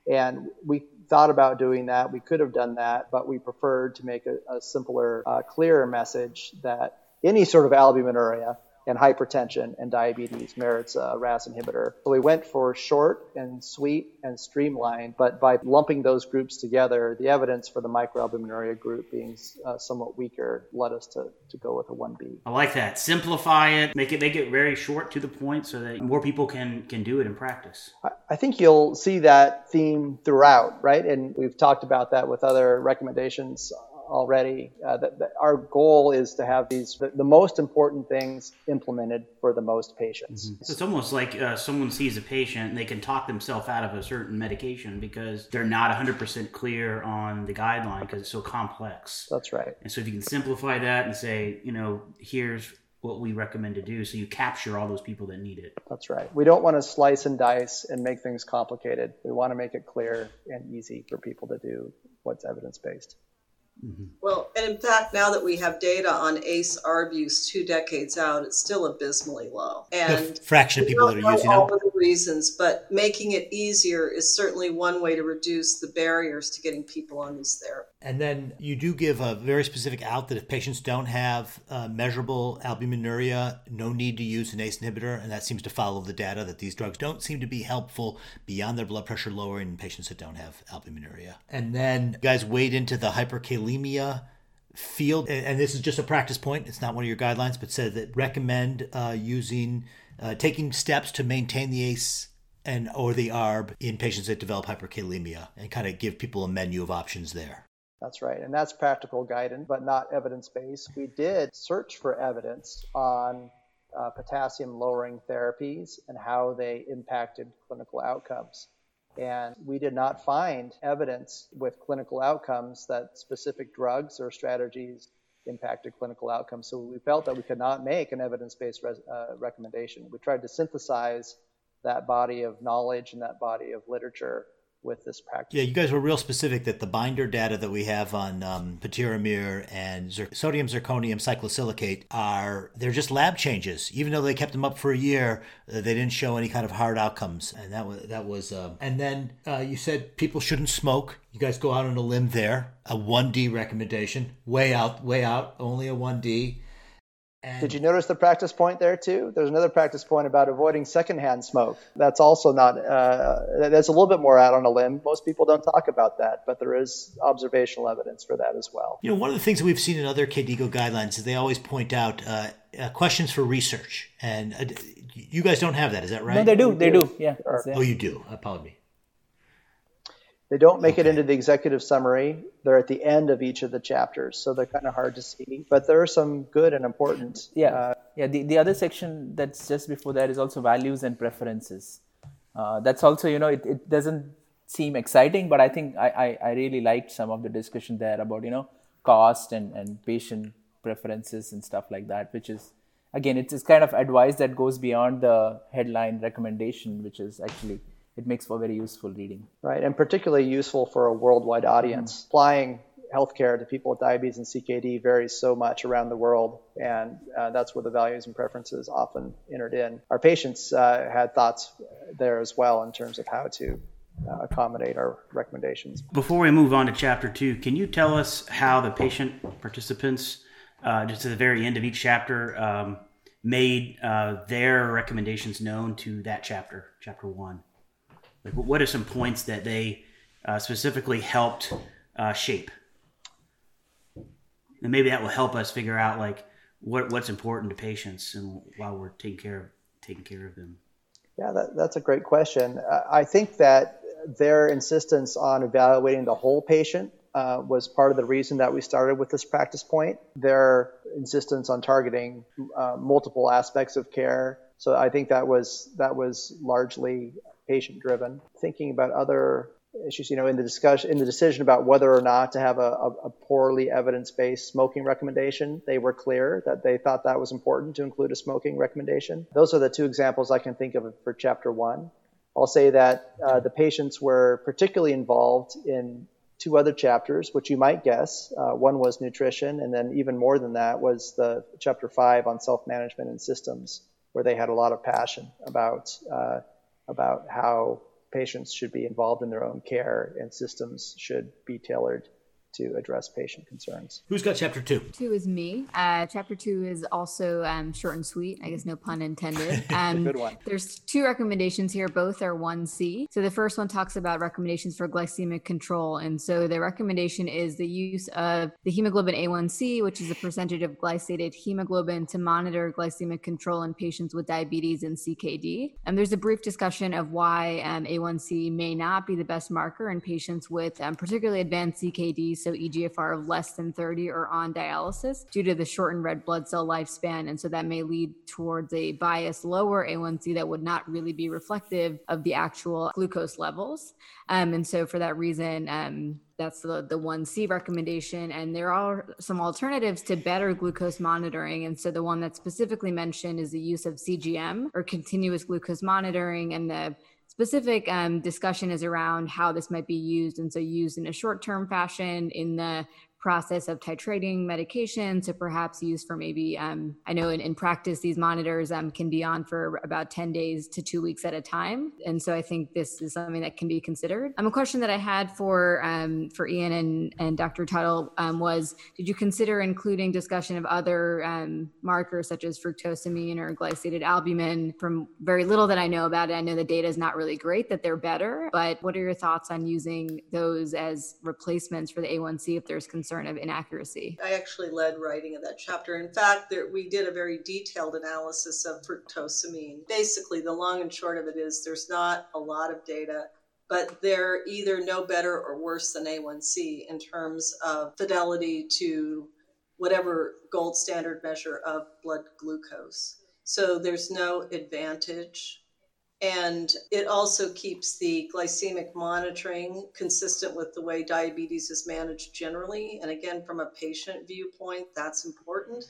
And we thought about doing that. We could have done that, but we preferred to make a, a simpler, uh, clearer message that any sort of albuminuria and hypertension and diabetes merits a RAS inhibitor. So we went for short and sweet and streamlined, but by lumping those groups together, the evidence for the microalbuminuria group being uh, somewhat weaker led us to, to go with a 1B. I like that. Simplify it, make it make it very short to the point so that more people can can do it in practice. I, I think you'll see that theme throughout, right? And we've talked about that with other recommendations already. Uh, that, that, our goal is to have these the, the, most important things implemented for the most patients. Mm-hmm. It's almost like uh, someone sees a patient and they can talk themselves out of a certain medication because they're not 100% clear on the guideline because it's so complex. That's right. And so if you can simplify that and say, you know, here's what we recommend to do so you capture all those people that need it. That's right. We don't want to slice and dice and make things complicated. We want to make it clear and easy for people to do what's evidence based. Mm-hmm. Well, and in fact, now that we have data on ACE ARB use two decades out, it's still abysmally low. And the fraction of people that are using all of the reasons, but making it easier is certainly one way to reduce the barriers to getting people on these therapies. And then you do give a very specific out that if patients don't have uh, measurable albuminuria, no need to use an ACE inhibitor, and that seems to follow the data that these drugs don't seem to be helpful beyond their blood pressure lowering in patients that don't have albuminuria. And then you guys wade into the hyperkalemia field, and this is just a practice point. It's not one of your guidelines, but said that recommend uh, using uh, taking steps to maintain the ACE and or the ARB in patients that develop hyperkalemia and kind of give people a menu of options there. That's right. And that's practical guidance, but not evidence based. We did search for evidence on uh, potassium lowering therapies and how they impacted clinical outcomes. And we did not find evidence with clinical outcomes that specific drugs or strategies impacted clinical outcomes. So we felt that we could not make an evidence based res- uh, recommendation. We tried to synthesize that body of knowledge and that body of literature with this practice. Yeah, you guys were real specific that the binder data that we have on um, patiromer and sodium zirconium cyclosilicate are they're just lab changes. Even though they kept them up for a year, uh, they didn't show any kind of hard outcomes, and that was that was. Um, and then uh, you said people shouldn't smoke. You guys go out on a limb there. A one D recommendation, way out, way out, only a one D. And Did you notice the practice point there too? There's another practice point about avoiding secondhand smoke. That's also not. Uh, that's a little bit more out on a limb. Most people don't talk about that, but there is observational evidence for that as well. You know, one of the things that we've seen in other KDIGO guidelines is they always point out uh, uh, questions for research, and uh, you guys don't have that. Is that right? No, they do. They do. Yeah. Oh, you do. Pardon me. They don't make okay. it into the executive summary. They're at the end of each of the chapters, so they're kind of hard to see. But there are some good and important. Yeah, uh, yeah. The, the other section that's just before that is also values and preferences. Uh, that's also you know it, it doesn't seem exciting, but I think I, I, I really liked some of the discussion there about you know cost and, and patient preferences and stuff like that, which is again it's kind of advice that goes beyond the headline recommendation, which is actually it makes for very useful reading. Right, and particularly useful for a worldwide audience. Mm-hmm. Applying healthcare to people with diabetes and CKD varies so much around the world, and uh, that's where the values and preferences often entered in. Our patients uh, had thoughts there as well in terms of how to uh, accommodate our recommendations. Before we move on to chapter two, can you tell us how the patient participants, uh, just at the very end of each chapter, um, made uh, their recommendations known to that chapter, chapter one? Like, what are some points that they uh, specifically helped uh, shape? And maybe that will help us figure out like what what's important to patients and while we're taking care of taking care of them. Yeah, that, that's a great question. I think that their insistence on evaluating the whole patient uh, was part of the reason that we started with this practice point. Their insistence on targeting uh, multiple aspects of care. So I think that was that was largely patient driven. Thinking about other issues, you know, in the discussion, in the decision about whether or not to have a, a, poorly evidence-based smoking recommendation, they were clear that they thought that was important to include a smoking recommendation. Those are the two examples I can think of for chapter one. I'll say that uh, the patients were particularly involved in two other chapters, which you might guess. Uh, one was nutrition, and then even more than that was the chapter five on self-management and systems, where they had a lot of passion about uh, about how patients should be involved in their own care and systems should be tailored to address patient concerns. Who's got chapter two? Two is me. Uh, chapter two is also um, short and sweet. I guess no pun intended. Um, Good one. There's two recommendations here. Both are 1C. So the first one talks about recommendations for glycemic control. And so the recommendation is the use of the hemoglobin A1C, which is a percentage of glycated hemoglobin to monitor glycemic control in patients with diabetes and CKD. And there's a brief discussion of why um, A1C may not be the best marker in patients with um, particularly advanced CKD so EGFR of less than 30 or on dialysis due to the shortened red blood cell lifespan. And so that may lead towards a biased lower A1C that would not really be reflective of the actual glucose levels. Um, and so for that reason, um, that's the, the 1C recommendation. And there are some alternatives to better glucose monitoring. And so the one that's specifically mentioned is the use of CGM or continuous glucose monitoring and the specific um, discussion is around how this might be used. And so, used in a short term fashion in the process of titrating medication to perhaps use for maybe um, i know in, in, practice these monitors um, can be on for about 10 days to two weeks at a time. And so i think this is something that can be considered. Um, a question that i had for um, for ian and, and dr tuttle um, was did you consider including discussion of other um, markers such as fructosamine or glycated albumin? From very little that i know about it i know the data is not really great that they're better but what are your thoughts on using those as replacements for the a1c if there's concern concern of inaccuracy. I actually led writing of that chapter. In fact, there, we did a very detailed analysis of fructosamine. Basically, the long and short of it is there's not a lot of data but they're either no better or worse than A1C in terms of fidelity to whatever gold standard measure of blood glucose. So there's no advantage and it also keeps the glycemic monitoring consistent with the way diabetes is managed generally. And again, from a patient viewpoint, that's important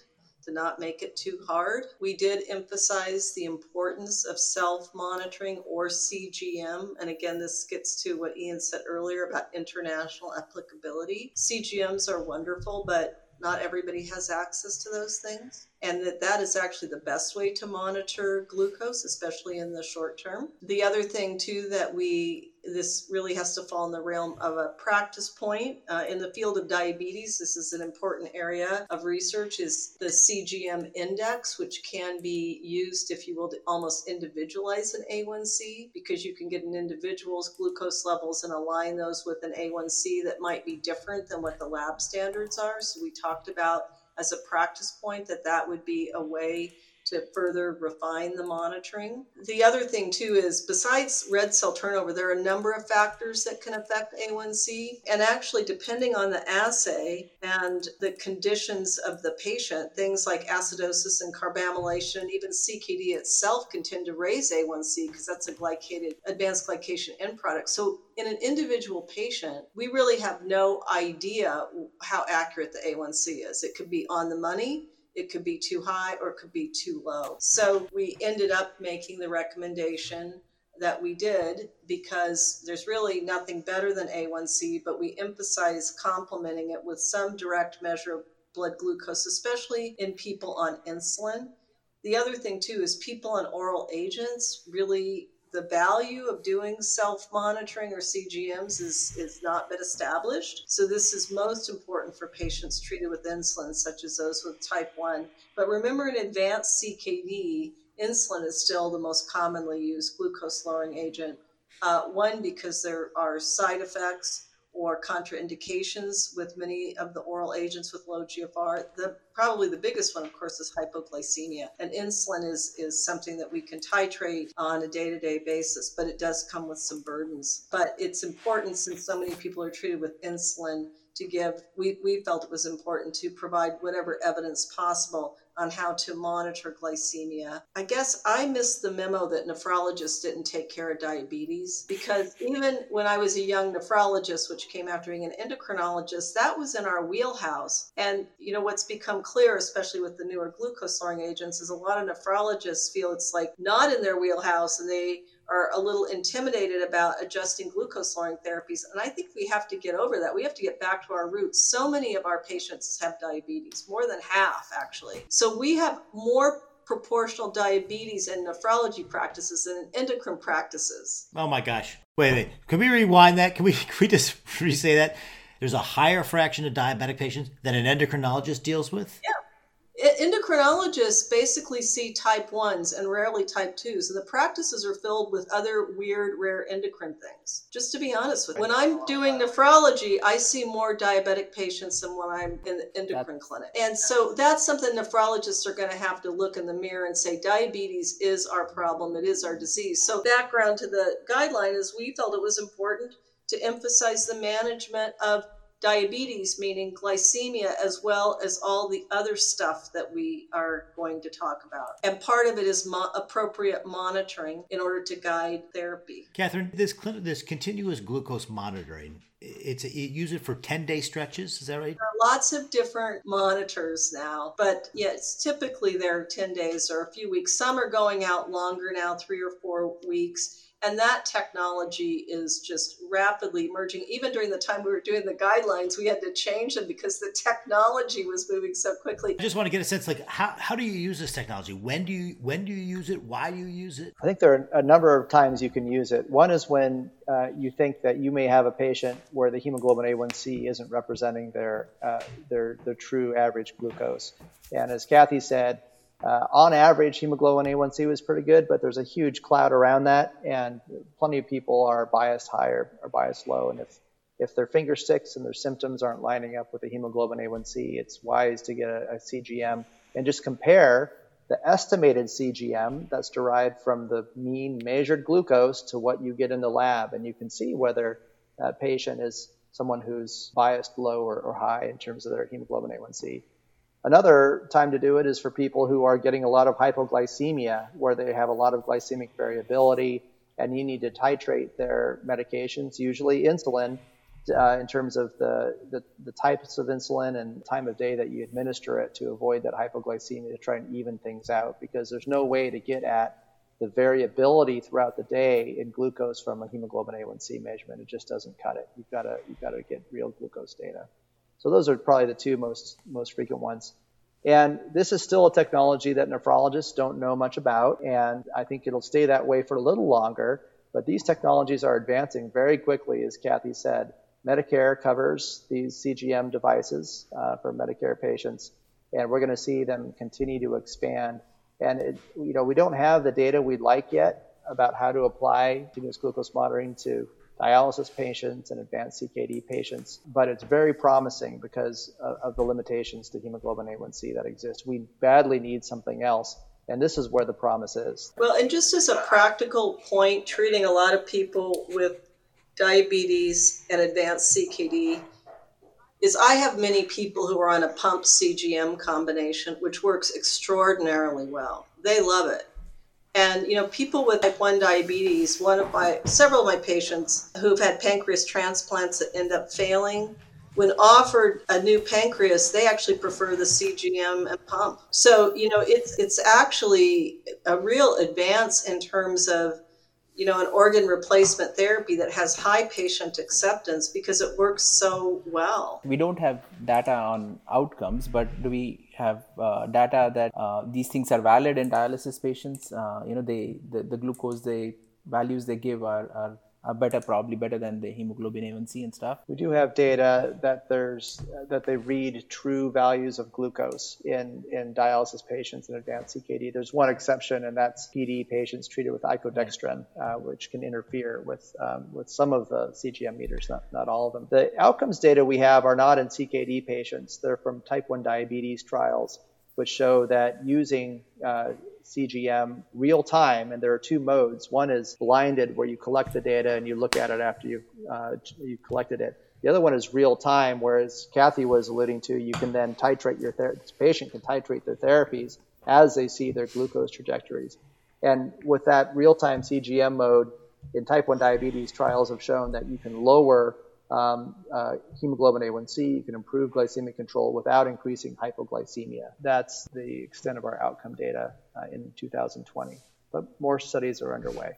to not make it too hard. We did emphasize the importance of self monitoring or CGM. And again, this gets to what Ian said earlier about international applicability. CGMs are wonderful, but not everybody has access to those things and that that is actually the best way to monitor glucose especially in the short term. The other thing too that we this really has to fall in the realm of a practice point uh, in the field of diabetes this is an important area of research is the cgm index which can be used if you will to almost individualize an a1c because you can get an individual's glucose levels and align those with an a1c that might be different than what the lab standards are. So we talked about as a practice point that that would be a way to further refine the monitoring. The other thing, too, is besides red cell turnover, there are a number of factors that can affect A1C. And actually, depending on the assay and the conditions of the patient, things like acidosis and carbamylation, even CKD itself can tend to raise A1C because that's a glycated, advanced glycation end product. So, in an individual patient, we really have no idea how accurate the A1C is. It could be on the money it could be too high or it could be too low. So we ended up making the recommendation that we did because there's really nothing better than A1C, but we emphasize complementing it with some direct measure of blood glucose, especially in people on insulin. The other thing, too, is people on oral agents really the value of doing self monitoring or CGMs is, is not been established. So, this is most important for patients treated with insulin, such as those with type 1. But remember, in advanced CKD, insulin is still the most commonly used glucose lowering agent. Uh, one, because there are side effects or contraindications with many of the oral agents with low GFR. The probably the biggest one, of course, is hypoglycemia. And insulin is is something that we can titrate on a day-to-day basis, but it does come with some burdens. But it's important since so many people are treated with insulin to give we, we felt it was important to provide whatever evidence possible on how to monitor glycemia. I guess I missed the memo that nephrologists didn't take care of diabetes because even when I was a young nephrologist, which came after being an endocrinologist, that was in our wheelhouse. And you know what's become clear, especially with the newer glucose lowering agents, is a lot of nephrologists feel it's like not in their wheelhouse and they are a little intimidated about adjusting glucose lowering therapies. And I think we have to get over that. We have to get back to our roots. So many of our patients have diabetes, more than half actually. So we have more proportional diabetes and nephrology practices than endocrine practices. Oh my gosh. Wait, wait. Can we rewind that? Can we, can we just re say that? There's a higher fraction of diabetic patients than an endocrinologist deals with? Yeah endocrinologists basically see type 1s and rarely type 2s and the practices are filled with other weird rare endocrine things. Just to be honest with you when i'm doing nephrology i see more diabetic patients than when i'm in the endocrine clinic. And so that's something nephrologists are going to have to look in the mirror and say diabetes is our problem. It is our disease. So background to the guideline is we felt it was important to emphasize the management of diabetes, meaning glycemia, as well as all the other stuff that we are going to talk about. And part of it is mo- appropriate monitoring in order to guide therapy. Katherine, this this continuous glucose monitoring, it's a, you use it for 10 day stretches, is that right? lots of different monitors now, but yeah it's typically they're 10 days or a few weeks. Some are going out longer now, three or four weeks and that technology is just rapidly emerging. Even during the time we were doing the guidelines, we had to change them because the technology was moving so quickly. I just want to get a sense like how, how do you use this technology? When do you when do you use it? Why do you use it? I think there are a number of times you can use it. One is when uh, you think that you may have a patient where the hemoglobin A1C isn't representing their uh, their their true average glucose. And as Kathy said, uh, on average, hemoglobin A1C was pretty good, but there's a huge cloud around that, and plenty of people are biased high or, or biased low. And if if their finger sticks and their symptoms aren't lining up with the hemoglobin A1C, it's wise to get a, a CGM and just compare the estimated CGM that's derived from the mean measured glucose to what you get in the lab. And you can see whether that patient is someone who's biased low or, or high in terms of their hemoglobin A1C. Another time to do it is for people who are getting a lot of hypoglycemia, where they have a lot of glycemic variability, and you need to titrate their medications, usually insulin, uh, in terms of the, the, the, types of insulin and time of day that you administer it to avoid that hypoglycemia to try and even things out because there's no way to get at the variability throughout the day in glucose from a hemoglobin A1C measurement. It just doesn't cut it. You've got to you've got to get real glucose data. So those are probably the two most most frequent ones. And this is still a technology that nephrologists don't know much about, and I think it'll stay that way for a little longer. But these technologies are advancing very quickly, as Kathy said. Medicare covers these CGM devices uh, for Medicare patients, and we're going to see them continue to expand. And it, you know, we don't have the data we'd like yet about how to apply continuous glucose monitoring to dialysis patients and advanced CKD patients, but it's very promising because of, of the limitations to hemoglobin A1C that exist. We badly need something else. And this is where the promise is. Well, and just as a practical point, treating a lot of people with diabetes and advanced CKD is I have many people who are on a pump CGM combination, which works extraordinarily well. They love it. And you know, people with type 1 diabetes, one of my several of my patients who've had pancreas transplants that end up failing, when offered a new pancreas, they actually prefer the CGM and pump. So, you know, it's it's actually a real advance in terms of you know, an organ replacement therapy that has high patient acceptance because it works so well. We don't have data on outcomes, but do we have uh, data that uh, these things are valid in dialysis patients? Uh, you know, they the, the glucose they values they give are, are are better, probably better than the hemoglobin A1C and stuff. We do have data that there's that they read true values of glucose in in dialysis patients in advanced CKD. There's one exception, and that's PD patients treated with icodextrin, uh, which can interfere with um, with some of the CGM meters, not not all of them. The outcomes data we have are not in CKD patients. They're from type 1 diabetes trials, which show that using uh, CGM real time, and there are two modes. One is blinded, where you collect the data and you look at it after you've uh, you collected it. The other one is real time, whereas Kathy was alluding to, you can then titrate your ther- patient can titrate their therapies as they see their glucose trajectories. And with that real time CGM mode, in type 1 diabetes, trials have shown that you can lower um, uh, hemoglobin A1C, you can improve glycemic control without increasing hypoglycemia. That's the extent of our outcome data uh, in 2020. But more studies are underway.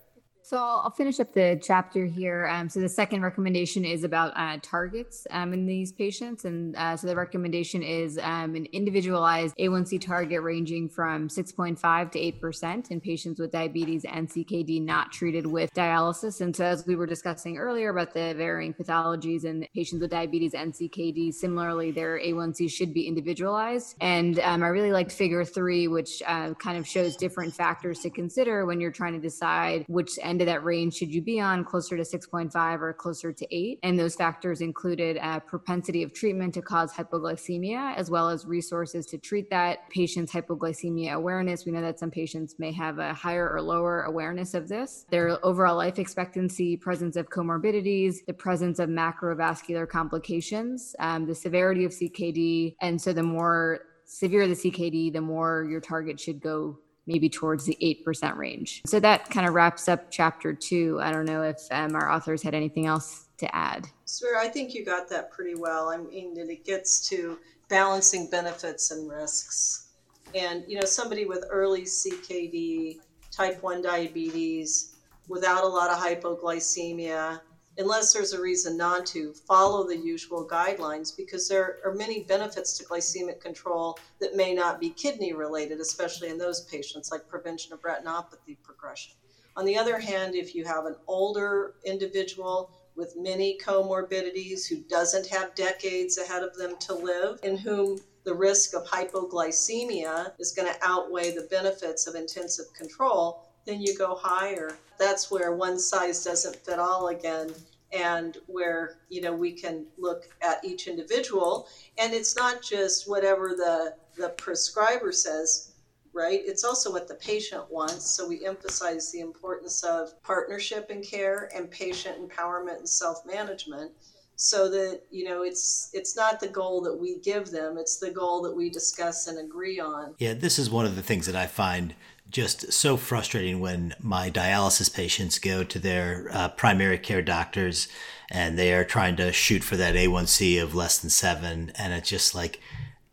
So I'll finish up the chapter here. Um, so the second recommendation is about uh, targets um, in these patients, and uh, so the recommendation is um, an individualized A1C target ranging from 6.5 to 8 percent in patients with diabetes and CKD not treated with dialysis. And so as we were discussing earlier about the varying pathologies in patients with diabetes and CKD, similarly their A1C should be individualized. And um, I really liked Figure three, which uh, kind of shows different factors to consider when you're trying to decide which end of that range should you be on, closer to 6.5 or closer to 8. And those factors included a propensity of treatment to cause hypoglycemia, as well as resources to treat that, patient's hypoglycemia awareness. We know that some patients may have a higher or lower awareness of this, their overall life expectancy, presence of comorbidities, the presence of macrovascular complications, um, the severity of CKD. And so the more severe the CKD, the more your target should go maybe towards the 8% range. So that kind of wraps up chapter two. I don't know if um, our authors had anything else to add. Sir, I think you got that pretty well. I mean, it gets to balancing benefits and risks. And, you know, somebody with early CKD, type 1 diabetes, without a lot of hypoglycemia, unless there's a reason not to, follow the usual guidelines because there are many benefits to glycemic control that may not be kidney related, especially in those patients, like prevention of retinopathy progression. On the other hand, if you have an older individual with many comorbidities who doesn't have decades ahead of them to live, in whom the risk of hypoglycemia is going to outweigh the benefits of intensive control, then you go higher. That's where one size doesn't fit all again. and where you know we can look at each individual and it's not just whatever the the prescriber says right it's also what the patient wants so we emphasize the importance of partnership and care and patient empowerment and self-management so that you know it's it's not the goal that we give them it's the goal that we discuss and agree on yeah this is one of the things that i find just so frustrating when my dialysis patients go to their uh, primary care doctors and they are trying to shoot for that A1C of less than seven. And it's just like,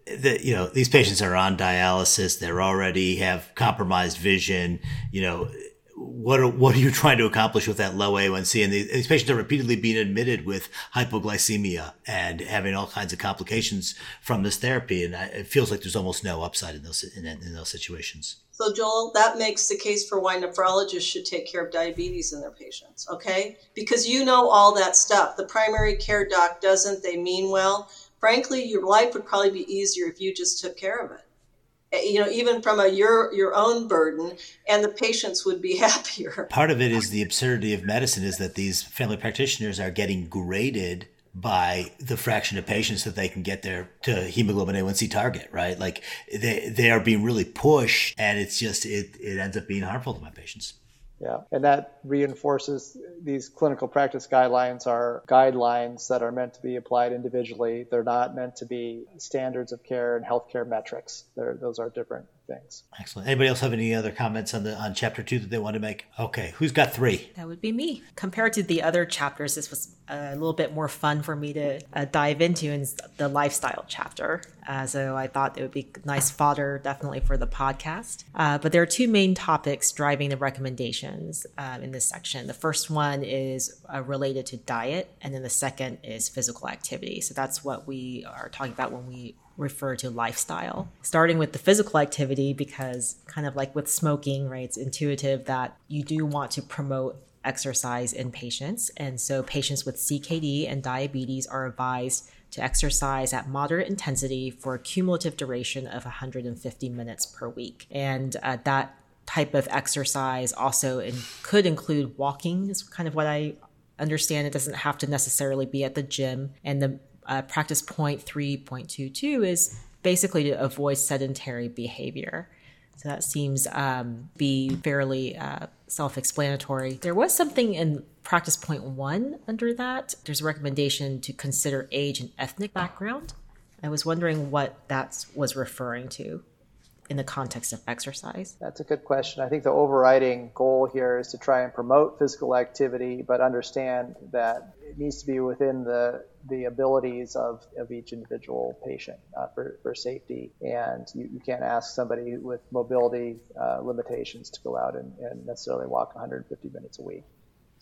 that you know these patients are on dialysis they're already have compromised vision you know what are, what are you trying to accomplish with that low A1C? And these patients are repeatedly being admitted with hypoglycemia and having all kinds of complications from this therapy. And it feels like there's almost no upside in those in, in those situations. So, Joel, that makes the case for why nephrologists should take care of diabetes in their patients, okay? Because you know all that stuff. The primary care doc doesn't, they mean well. Frankly, your life would probably be easier if you just took care of it. Eh, you know, even from a your your own burden, and the patients would be happier. Part of it is the absurdity of medicine is that these family practitioners are getting graded by the fraction of patients that they can get their to hemoglobin A1C target, right? Like they they are being really pushed and it's just it it ends up being harmful to my patients. Yeah, and that reinforces these clinical practice guidelines are guidelines that are meant to be applied individually. They're not meant to be standards of care and healthcare metrics. They're, those are different things. Excellent. Anybody else have any other comments on the on chapter two that they want to make? Okay, who's got three? That would be me. Compared to the other chapters, this was a little bit more fun for me to uh, dive into in the lifestyle chapter. Uh, so I thought it would be nice fodder definitely for the podcast. Uh, but there are two main topics driving the recommendations uh, in this section. The first one is uh, related to diet, and then the second is physical activity. So that's what we are talking about when we refer to lifestyle. Starting with the physical activity, because kind of like with smoking, right, it's intuitive that you do want to promote exercise in patients. And so patients with CKD and diabetes are advised to exercise at moderate intensity for a cumulative duration of 150 minutes per week. And uh, that type of exercise also in, could include walking, is kind of what I understand. It doesn't have to necessarily be at the gym. And the uh, practice point 3.22 is basically to avoid sedentary behavior. So that seems um, be fairly uh, self-explanatory. There was something in practice point one under that. There's a recommendation to consider age and ethnic background. I was wondering what that was referring to in the context of exercise? That's a good question. I think the overriding goal here is to try and promote physical activity, but understand that it needs to be within the the abilities of, of each individual patient uh, for, for safety. And you, you can't ask somebody with mobility uh, limitations to go out and, and necessarily walk 150 minutes a week.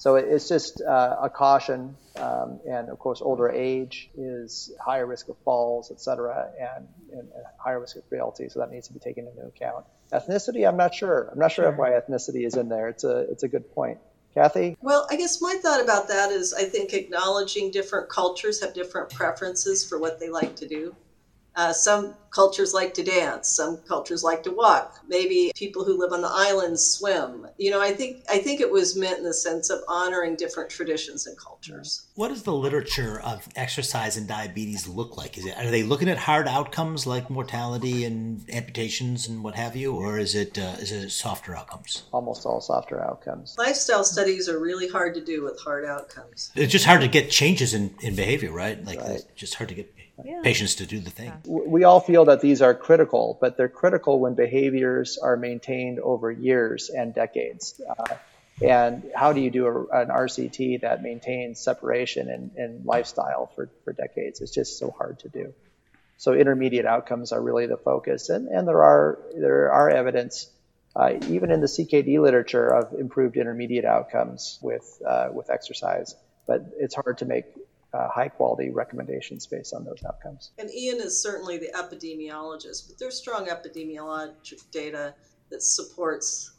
So it's just uh, a caution, um, and of course, older age is higher risk of falls, et cetera, and, and, and, higher risk of frailty. So that needs to be taken into account. Ethnicity, I'm not sure. I'm not sure, sure. why ethnicity is in there. It's a it's a good point. Kathy? Well, I guess my thought about that is I think acknowledging different cultures have different preferences for what they like to do. Uh, some cultures like to dance. Some cultures like to walk. Maybe people who live on the islands swim. You know, I think I think it was meant in the sense of honoring different traditions and cultures. What does the literature of exercise and diabetes look like? Is it are they looking at hard outcomes like mortality and amputations and what have you, or is it uh, is it softer outcomes? Almost all softer outcomes. Lifestyle studies are really hard to do with hard outcomes. It's just hard to get changes in, in behavior, right? Like right. it's just hard to get yeah. patients to do the thing. We all feel that these are critical, but they're critical when behaviors are maintained over years and decades. Uh, and how do you do a, an RCT that maintains separation and, and lifestyle for, for decades? It's just so hard to do. So intermediate outcomes are really the focus, and, and there are there are evidence, uh, even in the CKD literature, of improved intermediate outcomes with uh, with exercise. But it's hard to make uh, high quality recommendations based on those outcomes. And Ian is certainly the epidemiologist, but there's strong epidemiologic data that supports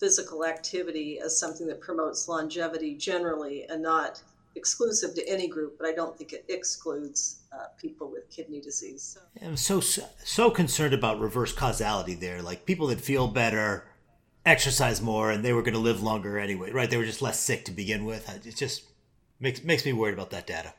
physical activity as something that promotes longevity generally and not exclusive to any group, but I don't think it excludes uh, people with kidney disease. So. I'm so so concerned about reverse causality there. Like people that feel better exercise more and they were going to live longer anyway, right? They were just less sick to begin with. It's just Makes makes me worried about that data.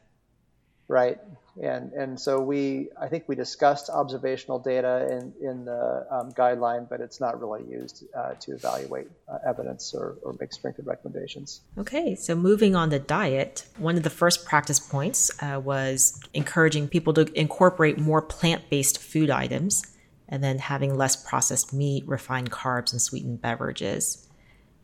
Right and and so we I think we discussed observational data in in the um, guideline, but it's not really used uh, to evaluate uh, evidence or, or make strengthened recommendations. Okay, so moving on to diet, one of the first practice points uh, was encouraging people to incorporate more plant based food items, and then having less processed meat, refined carbs, and sweetened beverages.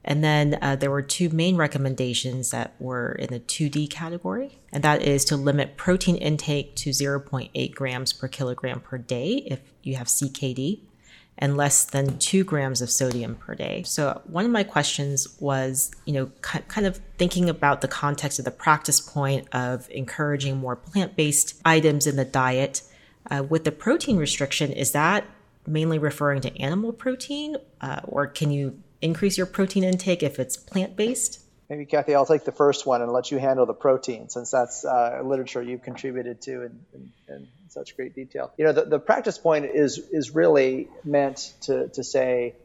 And then uh, there were two main recommendations that were in the 2D category, and that is to limit protein intake to 0.8 grams per kilogram per day if you have CKD, and less than two grams of sodium per day. So one of my questions was, you know, kind of thinking about the context of the practice point of encouraging more plant-based items in the diet. Uh, with the protein restriction, is that mainly referring to animal protein, uh, or can you increase your protein intake if it's plant based? Maybe, Kathy, I'll take the first one and let you handle the protein since that's uh, literature you've contributed to in, in, in, such great detail. You know, the, the practice point is, is really meant to, to say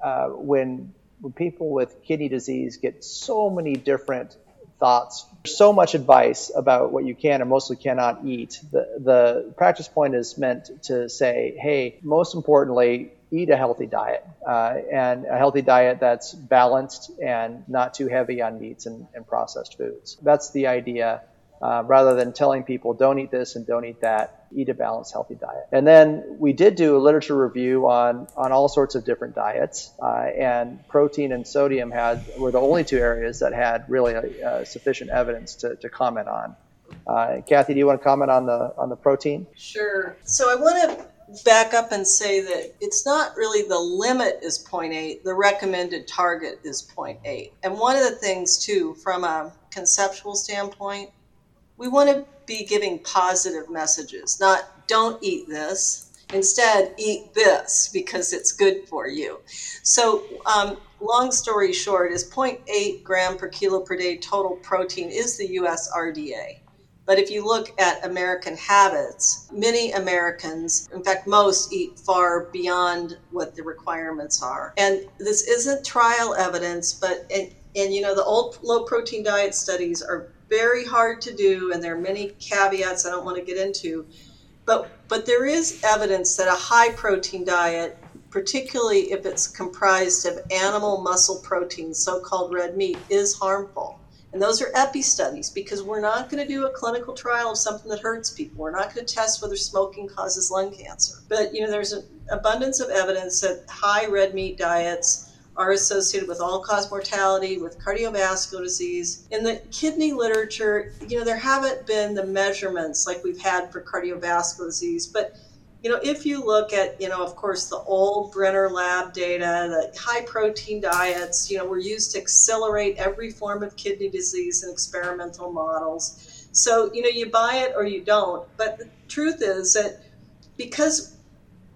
uh, when, when people with kidney disease get so many different thoughts, so much advice about what you can and mostly cannot eat, the, the practice point is meant to say, hey, most importantly, eat a healthy diet uh, and a healthy diet that's balanced and not too heavy on meats and, and processed foods. That's the idea. Uh, rather than telling people don't eat this and don't eat that, eat a balanced, healthy diet. And then we did do a literature review on on all sorts of different diets, uh, and protein and sodium had were the only two areas that had really uh, sufficient evidence to, to comment on. Uh, Kathy, do you want to comment on the on the protein? Sure. So I want to back up and say that it's not really the limit is 0.8, the recommended target is 0.8. And one of the things, too, from a conceptual standpoint, we want to be giving positive messages, not don't eat this. Instead, eat this because it's good for you. So, um, long story short, is 0.8 gram per kilo per day total protein is the US RDA. But if you look at American habits, many Americans, in fact, most eat far beyond what the requirements are. And this isn't trial evidence, but, and, and you know, the old low protein diet studies are very hard to do, and there are many caveats I don't want to get into. But, but there is evidence that a high protein diet, particularly if it's comprised of animal muscle protein, so called red meat, is harmful. And those are epi studies because we're not going to do a clinical trial of something that hurts people. We're not going to test whether smoking causes lung cancer. But you know, there's an abundance of evidence that high red meat diets are associated with all-cause mortality, with cardiovascular disease. In the kidney literature, you know, there haven't been the measurements like we've had for cardiovascular disease, but you know, if you look at, you know, of course, the old Brenner lab data, the high protein diets, you know, were used to accelerate every form of kidney disease in experimental models. So, you know, you buy it or you don't. But the truth is that because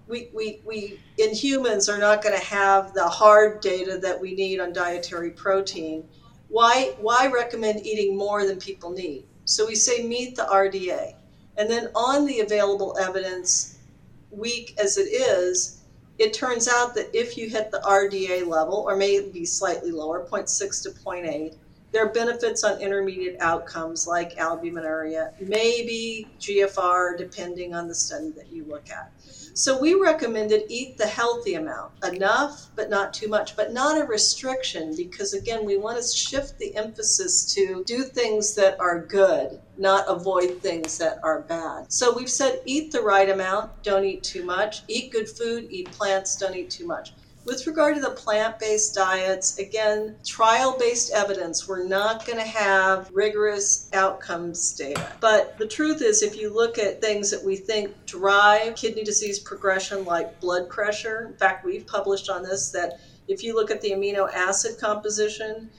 we, we, we in humans are not going to have the hard data that we need on dietary protein, why, why recommend eating more than people need? So we say meet the RDA. And then on the available evidence, weak as it is, it turns out that if you hit the RDA level, or maybe slightly lower, 0.6 to 0.8, there are benefits on intermediate outcomes like albuminuria, maybe GFR, depending on the study that you look at. So we recommended eat the healthy amount, enough, but not too much, but not a restriction, because again, we want to shift the emphasis to do things that are good, not avoid things that are bad. So we've said eat the right amount, don't eat too much, eat good food, eat plants, don't eat too much. With regard to the plant based diets, again, trial based evidence, we're not going to have rigorous outcomes data. But the truth is, if you look at things that we think drive kidney disease progression, like blood pressure, in fact, we've published on this that if you look at the amino acid composition,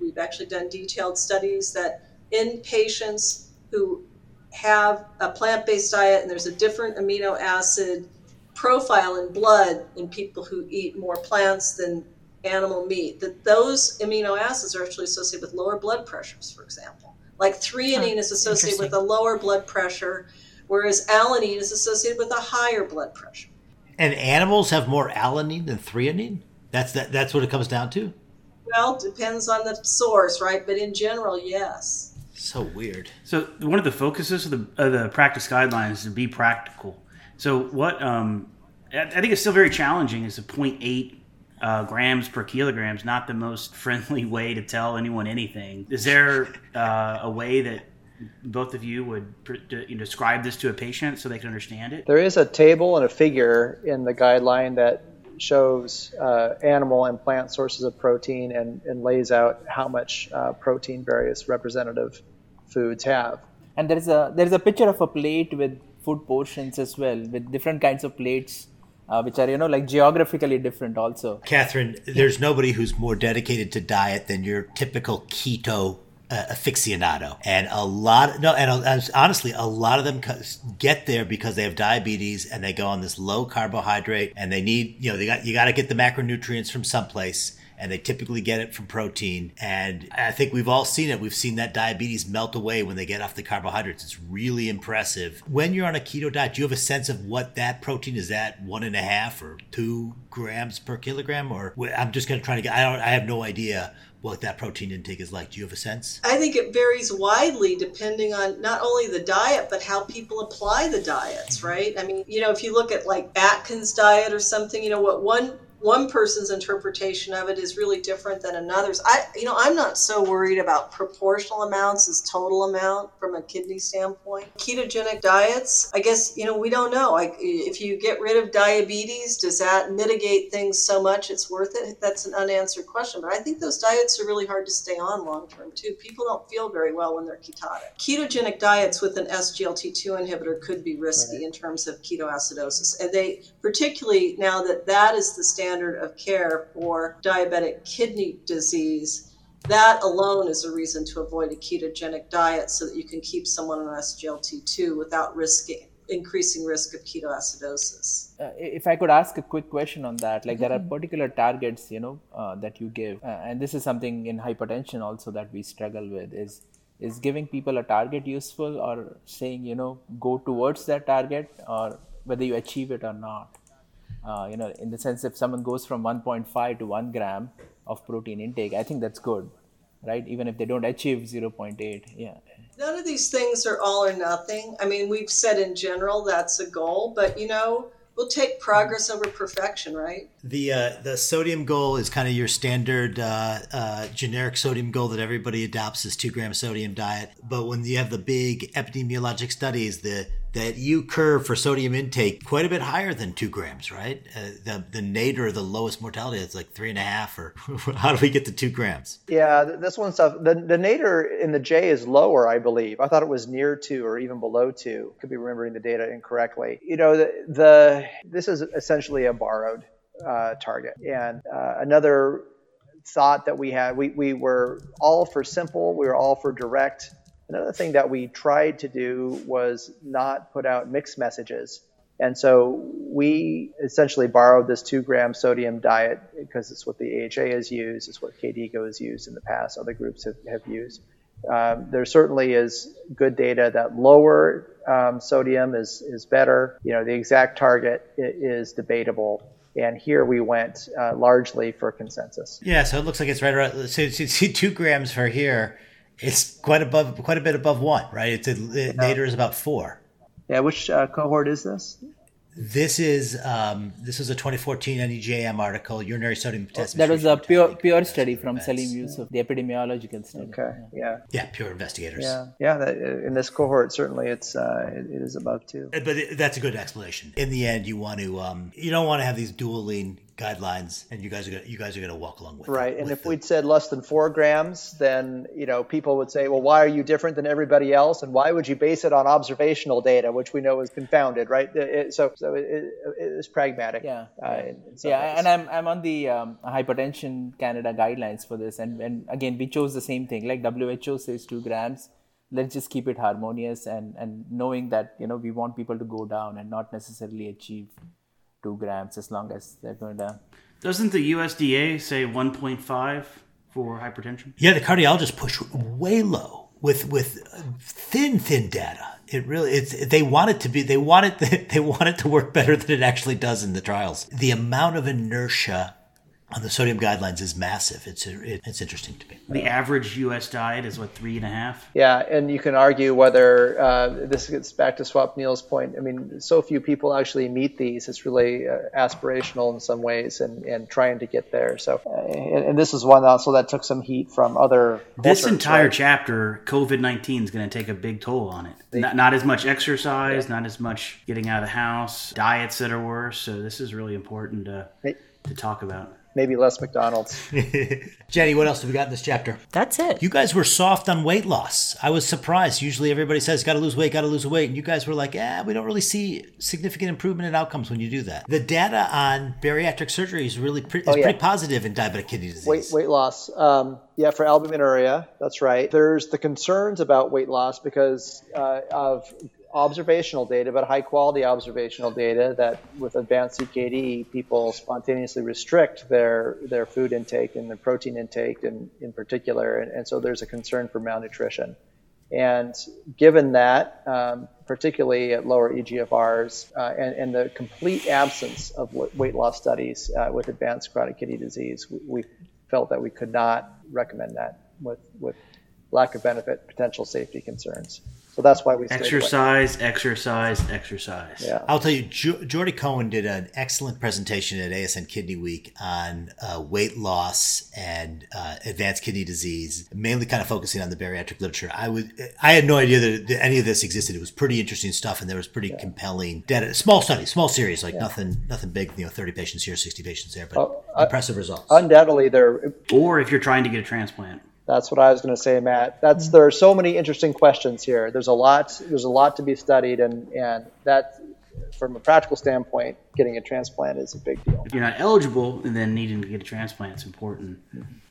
we've actually done detailed studies that in patients who have a plant based diet and there's a different amino acid profile in blood in people who eat more plants than animal meat that those amino acids are actually associated with lower blood pressures, for example. Like threonine huh, is associated with a lower blood pressure, whereas alanine is associated with a higher blood pressure. And animals have more alanine than threonine? That's that, that's what it comes down to? Well, depends on the source, right? But in general, yes. So weird. So one of the focuses of the, of the practice guidelines is to be practical. So what um, I think it's still very challenging is a 0.8 uh, grams per kilogram is not the most friendly way to tell anyone anything. Is there uh, a way that both of you would you know, describe this to a patient so they can understand it? There is a table and a figure in the guideline that shows uh, animal and plant sources of protein and, and lays out how much uh, protein various representative foods have. And there's a there's a picture of a plate with food portions as well, with different kinds of plates. Uh, which are you know like geographically different also katherine there's nobody who's more dedicated to diet than your typical keto uh, aficionado, and a lot no, and uh, honestly, a lot of them get there because they have diabetes and they go on this low carbohydrate, and they need you know they got you got to get the macronutrients from someplace. And they typically get it from protein. And I think we've all seen it. We've seen that diabetes melt away when they get off the carbohydrates. It's really impressive. When you're on a keto diet, do you have a sense of what that protein is at? One and a half or two grams per kilogram? Or I'm just going to try to get, I don't, I have no idea what that protein intake is like. Do you have a sense? I think it varies widely depending on not only the diet, but how people apply the diets, right? I mean, you know, if you look at like Atkins diet or something, you know, what one one person's interpretation of it is really different than another's. I, you know, I'm not so worried about proportional amounts as total amount from a kidney standpoint. Ketogenic diets, I guess, you know, we don't know. Like, if you get rid of diabetes, does that mitigate things so much it's worth it? That's an unanswered question. But I think those diets are really hard to stay on long term too. People don't feel very well when they're ketotic. Ketogenic diets with an SGLT2 inhibitor could be risky right. in terms of ketoacidosis, and they particularly now that that is the standard standard of care for diabetic kidney disease, that alone is a reason to avoid a ketogenic diet so that you can keep someone on SGLT2 without risking increasing risk of ketoacidosis. Uh, if I could ask a quick question on that, like mm-hmm. there are mm-hmm. particular targets, you know, uh, that you give, uh, and this is something in hypertension also that we struggle with is is giving people a target useful or saying you know go towards that target or whether you achieve it or not uh, you know, in the sense if someone goes from 1.5 to 1 gram of protein intake, I think that's good, right? Even if they don't achieve 0.8, yeah. None of these things are all or nothing. I mean, we've said in general that's a goal, but you know, we'll take progress over perfection, right? The uh, the sodium goal is kind of your standard uh, uh, generic sodium goal that everybody adopts is two gram sodium diet. But when you have the big epidemiologic studies, the that you curve for sodium intake quite a bit higher than two grams, right? Uh, the the nadir, the lowest mortality, is like three and a half, or how do we get to two grams? Yeah, this one stuff. The the nadir in the J is lower, I believe. I thought it was near two or even below two. Could be remembering the data incorrectly. You know, the, the this is essentially a borrowed uh, target, and uh, another thought that we had we, we were all for simple we were all for direct Another thing that we tried to do was not put out mixed messages. And so we essentially borrowed this two gram sodium diet because it's what the AHA has used, it's what KDIGO has used in the past, other groups have, have used. Um, there certainly is good data that lower um, sodium is, is better. You know, the exact target is debatable. And here we went uh, largely for consensus. Yeah, so it looks like it's right around, so, so two grams for here it's quite above, quite a bit above one, right? It's a, it, nadir is about four. Yeah, which uh, cohort is this? This is um, this is a 2014 NEJM article, urinary sodium potassium. That was a pure pure study from Salim Yusuf, the epidemiological study. Okay, yeah, yeah, pure investigators. Yeah, yeah. That, in this cohort, certainly it's uh, it, it is above two. But that's a good explanation. In the end, you want to um, you don't want to have these dual lean guidelines, and you guys are gonna, you guys are going to walk along with right. It, and with if the... we'd said less than four grams, then you know people would say, well, why are you different than everybody else, and why would you base it on observational data, which we know is confounded, right? It, so so it, it is pragmatic. Yeah. Uh, in, in yeah, ways. and I'm I'm on the um, hypertension Canada guidelines for this, and and again we chose the same thing. Like WHO says, two grams let's just keep it harmonious and and knowing that you know we want people to go down and not necessarily achieve two grams as long as they're going down. Doesn't the USDA say 1.5 for hypertension? Yeah, the cardiologists push way low with with thin thin data. It really it's they want it to be they want it they want it to work better than it actually does in the trials. The amount of inertia on the sodium guidelines is massive. It's it, it's interesting to me. The average U.S. diet is what three and a half. Yeah, and you can argue whether uh, this gets back to Swapnil's point. I mean, so few people actually meet these. It's really uh, aspirational in some ways, and, and trying to get there. So, uh, and, and, this is one also that took some heat from other. This cultures, entire right? chapter, COVID nineteen is going to take a big toll on it. Not, not as much exercise, yeah. not as much getting out of the house, diets that are worse. So this is really important to to talk about maybe less McDonald's. Jennie, what else have we got in this chapter? That's it. You guys were soft on weight loss. I was surprised. Usually everybody says, got to lose weight, got to lose weight. And you guys were like, yeah, we don't really see significant improvement in outcomes when you do that. The data on bariatric surgery is really pre- is oh, yeah. pretty positive in diabetic kidney disease. Weight, weight loss. Um, yeah, for albuminuria, that's right. There's the concerns about weight loss because uh, of observational data, but high quality observational data that with advanced CKD, people spontaneously restrict their, their food intake and their protein intake in, in particular. And, and so there's a concern for malnutrition. And given that, um, particularly at lower EGFRs, uh, and, and, the complete absence of weight loss studies uh, with advanced chronic kidney disease, we, we, felt that we could not recommend that with, with lack of benefit, potential safety concerns. So that's why we exercise, exercise, exercise. Yeah. I'll tell you, jo- Jordy Cohen did an excellent presentation at ASN Kidney Week on uh, weight loss and uh, advanced kidney disease, mainly kind of focusing on the bariatric literature. I would, I had no idea that, that any of this existed. It was pretty interesting stuff, and there was pretty yeah. compelling data. Small study, small series, like yeah. nothing, nothing big. You know, thirty patients here, sixty patients there, but oh, impressive results. Undoubtedly, there. Or if you're trying to get a transplant. That's what I was going to say, Matt. That's mm-hmm. there are so many interesting questions here. There's a lot. There's a lot to be studied, and and that, from a practical standpoint, getting a transplant is a big deal. If you're not eligible and then needing to get a transplant, is important.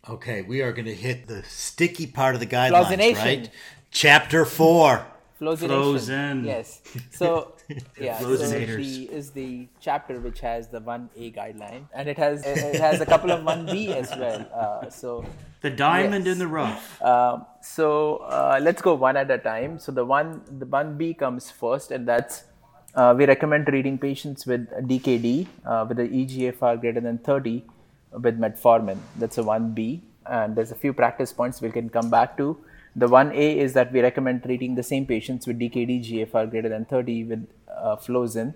Okay, we are going to hit the sticky part of the guidelines, right? Chapter four. Frozen. Yes. So yeah, so the is the chapter which has the one A guideline, and it has it has a couple of one B as well. Uh, so the diamond yes. in the rough. Uh, so uh, let's go one at a time. So the one the one B comes first, and that's uh, we recommend treating patients with DKD uh, with the EGFR greater than 30 with metformin. That's a one B, and there's a few practice points we can come back to. The 1A is that we recommend treating the same patients with DKD GFR greater than 30 with uh, Flozin.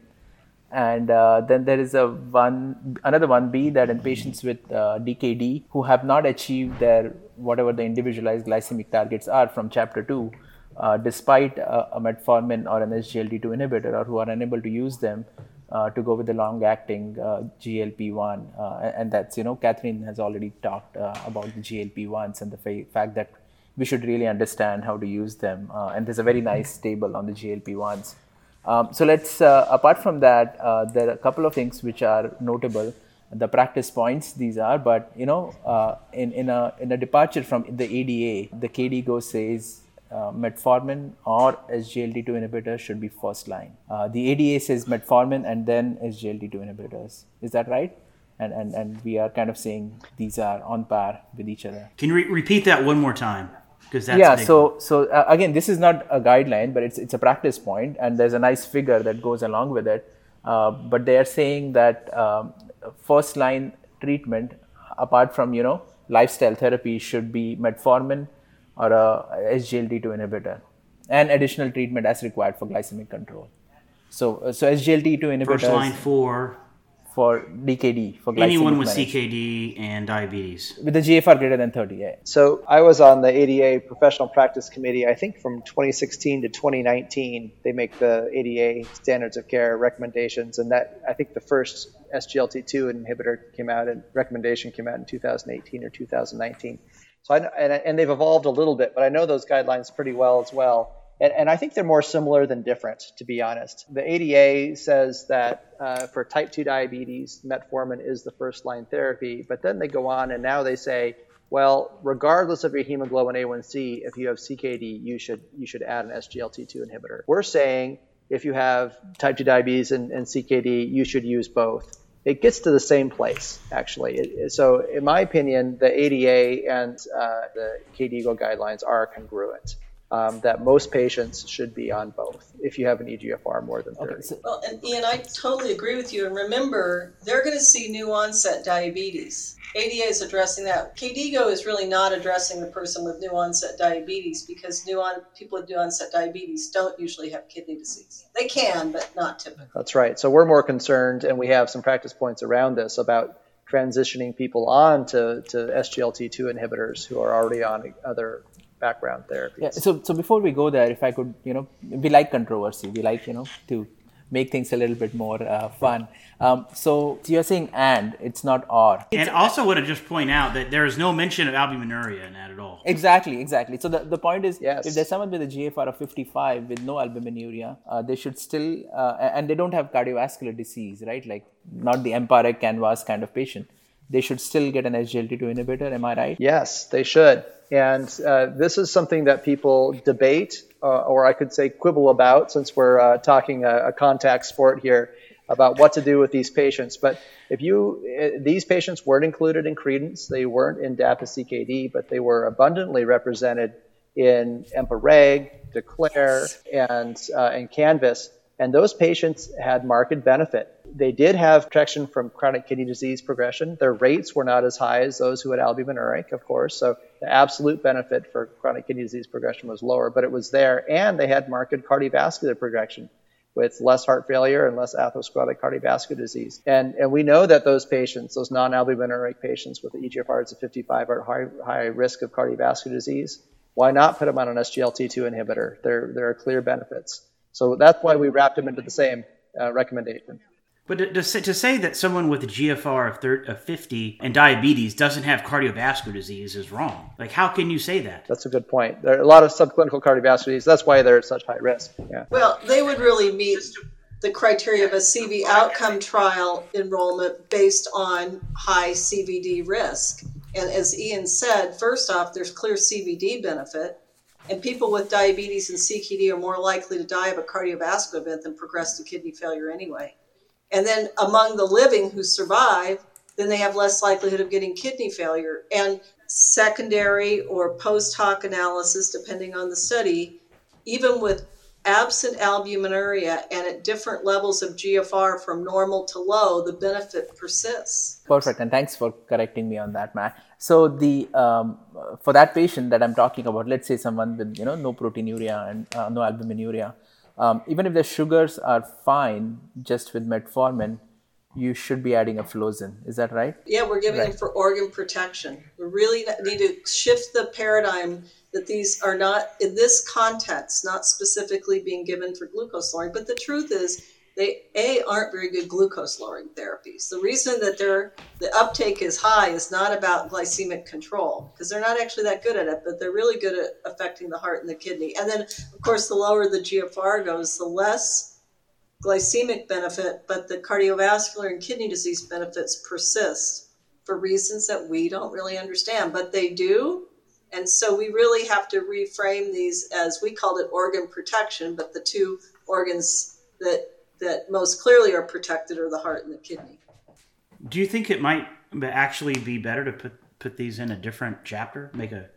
And uh, then there is a one another 1B that in patients with uh, DKD who have not achieved their whatever the individualized glycemic targets are from chapter 2, uh, despite a, a, metformin or an SGLT2 inhibitor, or who are unable to use them, uh, to go with the long acting uh, GLP-1 uh, and that's you know Katherine has already talked uh, about the GLP-1s and the fa- fact that we should really understand how to use them. Uh, and there's a very nice table on the GLP-1s. Um, so let's, uh, apart from that, uh, there are a couple of things which are notable. The practice points these are, but you know, uh, in, in, a, in a departure from the ADA, the KDIGO says uh, metformin or SGLT2 inhibitors should be first line. Uh, the ADA says metformin and then SGLT2 inhibitors. Is that right? And, and, and we are kind of saying these are on par with each other. Can you re- repeat that one more time? Because that's yeah so so uh, again this is not a guideline but it's it's a practice point and there's a nice figure that goes along with it. Uh, but they are saying that um, first line treatment apart from you know lifestyle therapy should be metformin or a SGLT2 inhibitor and additional treatment as required for glycemic control. So uh, so SGLT2 inhibitors first line for for DKD for anyone with CKD and diabetes with the GFR greater than 30. Yeah. So I was on the ADA professional practice committee. I think from 2016 to 2019, they make the ADA standards of care recommendations, and that I think the first SGLT2 inhibitor came out and recommendation came out in 2018 or 2019. So I and, and they've evolved a little bit, but I know those guidelines pretty well as well. And, and, I think they're more similar than different, to be honest. The ADA says that uh, for type 2 diabetes, metformin is the first line therapy, but then they go on and now they say, well, regardless of your hemoglobin A1C, if you have CKD, you should you should add an SGLT2 inhibitor. We're saying if you have type 2 diabetes and, and CKD, you should use both. It gets to the same place, actually. So, in my opinion, the ADA and uh, the KDIGO guidelines are congruent. Um, that most patients should be on both if you have an EGFR more than 30. Okay, so- well, and Ian, I totally agree with you. And remember, they're going to see new onset diabetes. ADA is addressing that. KDIGO is really not addressing the person with new onset diabetes because new on, people with new onset diabetes don't usually have kidney disease. They can, but not typically. That's right. So we're more concerned, and we have some practice points around this about transitioning people on to, to SGLT2 inhibitors who are already on other background therapies. Yeah. So, so before we go there, if I could, you know, we like controversy. We like, you know, to make things a little bit more uh, fun. Um, so, so, you're saying and, it's not or. And also want to just point out that there is no mention of albuminuria in that at all. Exactly, exactly. So the, the point is, yes. if there's someone with a GFR of 55 with no albuminuria, uh, they should still, uh, and they don't have cardiovascular disease, right? Like not the EMPA-REG canvas kind of patient. They should still get an SGLT2 inhibitor. Am I right? Yes, they should. And uh, this is something that people debate, uh, or I could say quibble about, since we're uh, talking a, a, contact sport here about what to do with these patients. But if you, uh, these patients weren't included in Credence, they weren't in DAPA-CKD, but they were abundantly represented in EMPA-REG, DECLARE, and, uh, and CANVAS. And those patients had marked benefit. They did have protection from chronic kidney disease progression. Their rates were not as high as those who had albuminuric, of course. So the absolute benefit for chronic kidney disease progression was lower, but it was there. And they had marked cardiovascular progression with less heart failure and less atherosclerotic cardiovascular disease. And, and we know that those patients, those non-albuminuric patients with EGFRs of 55 are high, high risk of cardiovascular disease. Why not put them on an SGLT2 inhibitor? There, there are clear benefits. So that's why we wrapped them into the same uh, recommendation. But to, to, say, to, say, that someone with a GFR of, 30, of 50 and diabetes doesn't have cardiovascular disease is wrong. Like, how can you say that? That's a good point. There are a lot of subclinical cardiovascular disease. That's why they're at such high risk. Yeah. Well, they would really meet the criteria of a CV outcome trial enrollment based on high CVD risk. And as Ian said, first off, there's clear CVD benefit. And people with diabetes and CKD are more likely to die of a cardiovascular event than progress to kidney failure anyway. And then among the living who survive, then they have less likelihood of getting kidney failure. And secondary or post hoc analysis, depending on the study, even with absent albuminuria and at different levels of GFR from normal to low, the benefit persists. Perfect, and thanks for correcting me on that, Matt. So the um, for that patient that I'm talking about, let's say someone with you know no proteinuria and uh, no albuminuria, um, even if the sugars are fine just with metformin, you should be adding a flozin. Is that right? Yeah, we're giving right. them for organ protection. We really need to shift the paradigm that these are not, in this context, not specifically being given for glucose lowering. But the truth is, they a aren't very good glucose lowering therapies. The reason that they're the uptake is high is not about glycemic control because they're not actually that good at it, but they're really good at affecting the heart and the kidney. And then, of course, the lower the GFR goes, the less glycemic benefit, but the cardiovascular and kidney disease benefits persist for reasons that we don't really understand, but they do. And so we really have to reframe these as we called it organ protection, but the two organs that that most clearly are protected are the heart and the kidney. Do you think it might actually be better to put put these in a different chapter, make a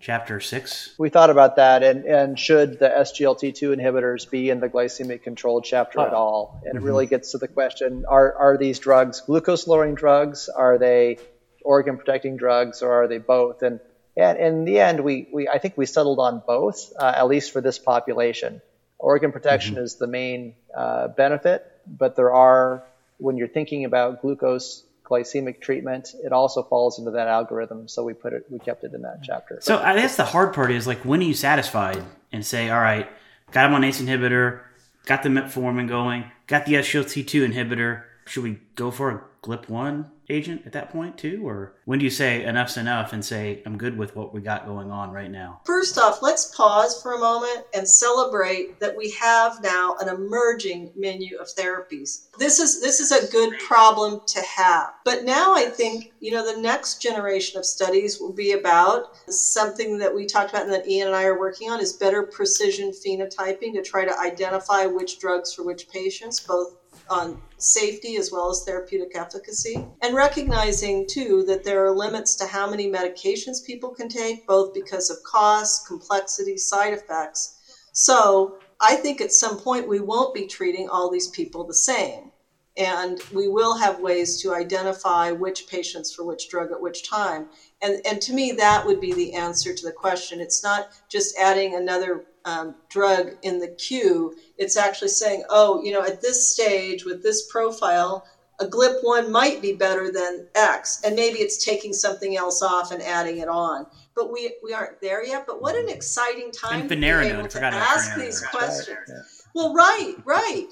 chapter six? We thought about that, and, and should the SGLT2 inhibitors be in the glycemic control chapter oh. at all? And mm-hmm. it really gets to the question: Are are these drugs glucose lowering drugs? Are they organ protecting drugs, or are they both? And and in the end, we, we I think we settled on both, uh, at least for this population. Organ protection mm-hmm. is the main uh, benefit, but there are, when you're thinking about glucose glycemic treatment, it also falls into that algorithm. So we put it, we kept it in that chapter. So I guess the hard part is like, when are you satisfied and say, all right, got him on ACE inhibitor, got the metformin going, got the SGLT2 inhibitor. Should we go for a GLP-1 agent at that point too? Or when do you say enough's enough and say, I'm good with what we got going on right now? First off, let's pause for a moment and celebrate that we have now an emerging menu of therapies. This is this is a good problem to have. But now I think, you know, the next generation of studies will be about something that we talked about and that Ian and I are working on is better precision phenotyping to try to identify which drugs for which patients, both on safety as well as therapeutic efficacy, and recognizing too that there are limits to how many medications people can take, both because of cost, complexity, side effects. So I think at some point we won't be treating all these people the same. And we will have ways to identify which patients for which drug at which time. And, and to me, that would be the answer to the question. It's not just adding another um, drug in the queue. It's actually saying, oh, you know, at this stage with this profile, a GLP-1 might be better than X. And maybe it's taking something else off and adding it on but we we aren't there yet. But what an exciting time and to be able to ask these questions. Right, yeah. Well, right, right.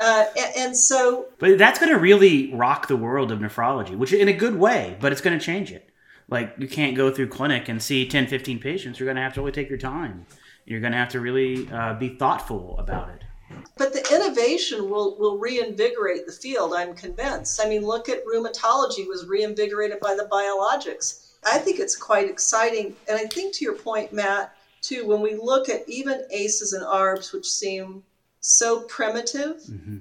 Uh, and, and, so, but that's going to really rock the world of nephrology, which in a good way, but it's going to change it. Like you can't go through clinic and see 10, 15 patients. You're going to have to really take your time. You're going to have to really uh, be thoughtful about it. But the innovation will, will reinvigorate the field, I'm convinced. I mean, look at rheumatology was reinvigorated by the biologics I think it's quite exciting. And I think to your point, Matt, too, when we look at even ACEs and ARBs, which seem so primitive, mm-hmm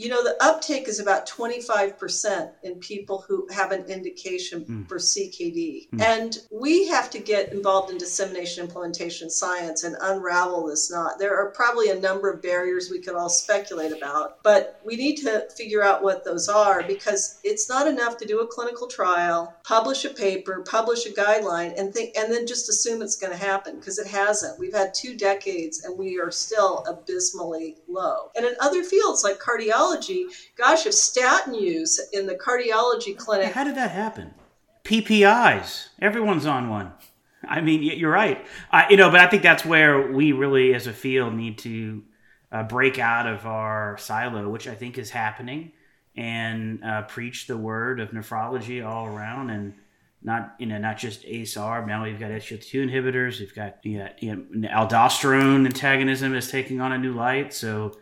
you know, the uptake is about 25% in people who have an indication mm. for CKD. Mm. And we have to get involved in dissemination implementation science and unravel this knot. There are probably a number of barriers we could all speculate about, but we need to figure out what those are because it's not enough to do a clinical trial, publish a paper, publish a guideline, and think and then just assume it's going to happen because it hasn't. We've had two decades and we are still abysmally low. And in other fields like cardiology, cardiology, gosh, if statin use in the cardiology clinic. How did that happen? PPIs. Everyone's on one. I mean, you're right. You know, but I think that's where we really, as a field, need to uh, break out of our silo, which I think is happening, and uh, preach the word of nephrology all around, and not you know not just ACE/ARB. Now we've got SGLT2 inhibitors. We've got know, you know, aldosterone antagonism is taking on a new light. So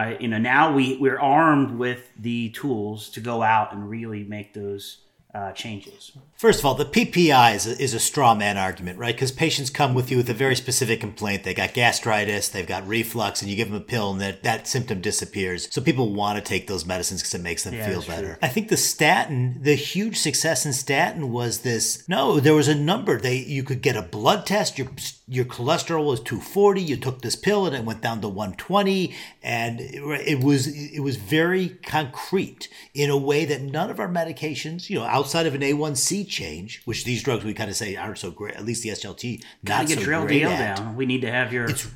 I, you know, now we we're armed with the tools to go out and really make those uh, changes. First of all, the PPI is a, is a straw man argument, right? Because patients come with you with a very specific complaint. They got gastritis, they've got reflux, and you give them a pill, and that, that symptom disappears. So people want to take those medicines because it makes them yeah, feel better. True. I think the statin, the huge success in statin was this. No, there was a number. They you could get a blood test. Your your cholesterol was 240. You took this pill, and it went down to 120, and it, it was it was very concrete in a way that none of our medications, you know outside of an A1C change, which these drugs we kind of say aren't so great, at least the SGLT, not get so your great LDL down. We need to have your it's,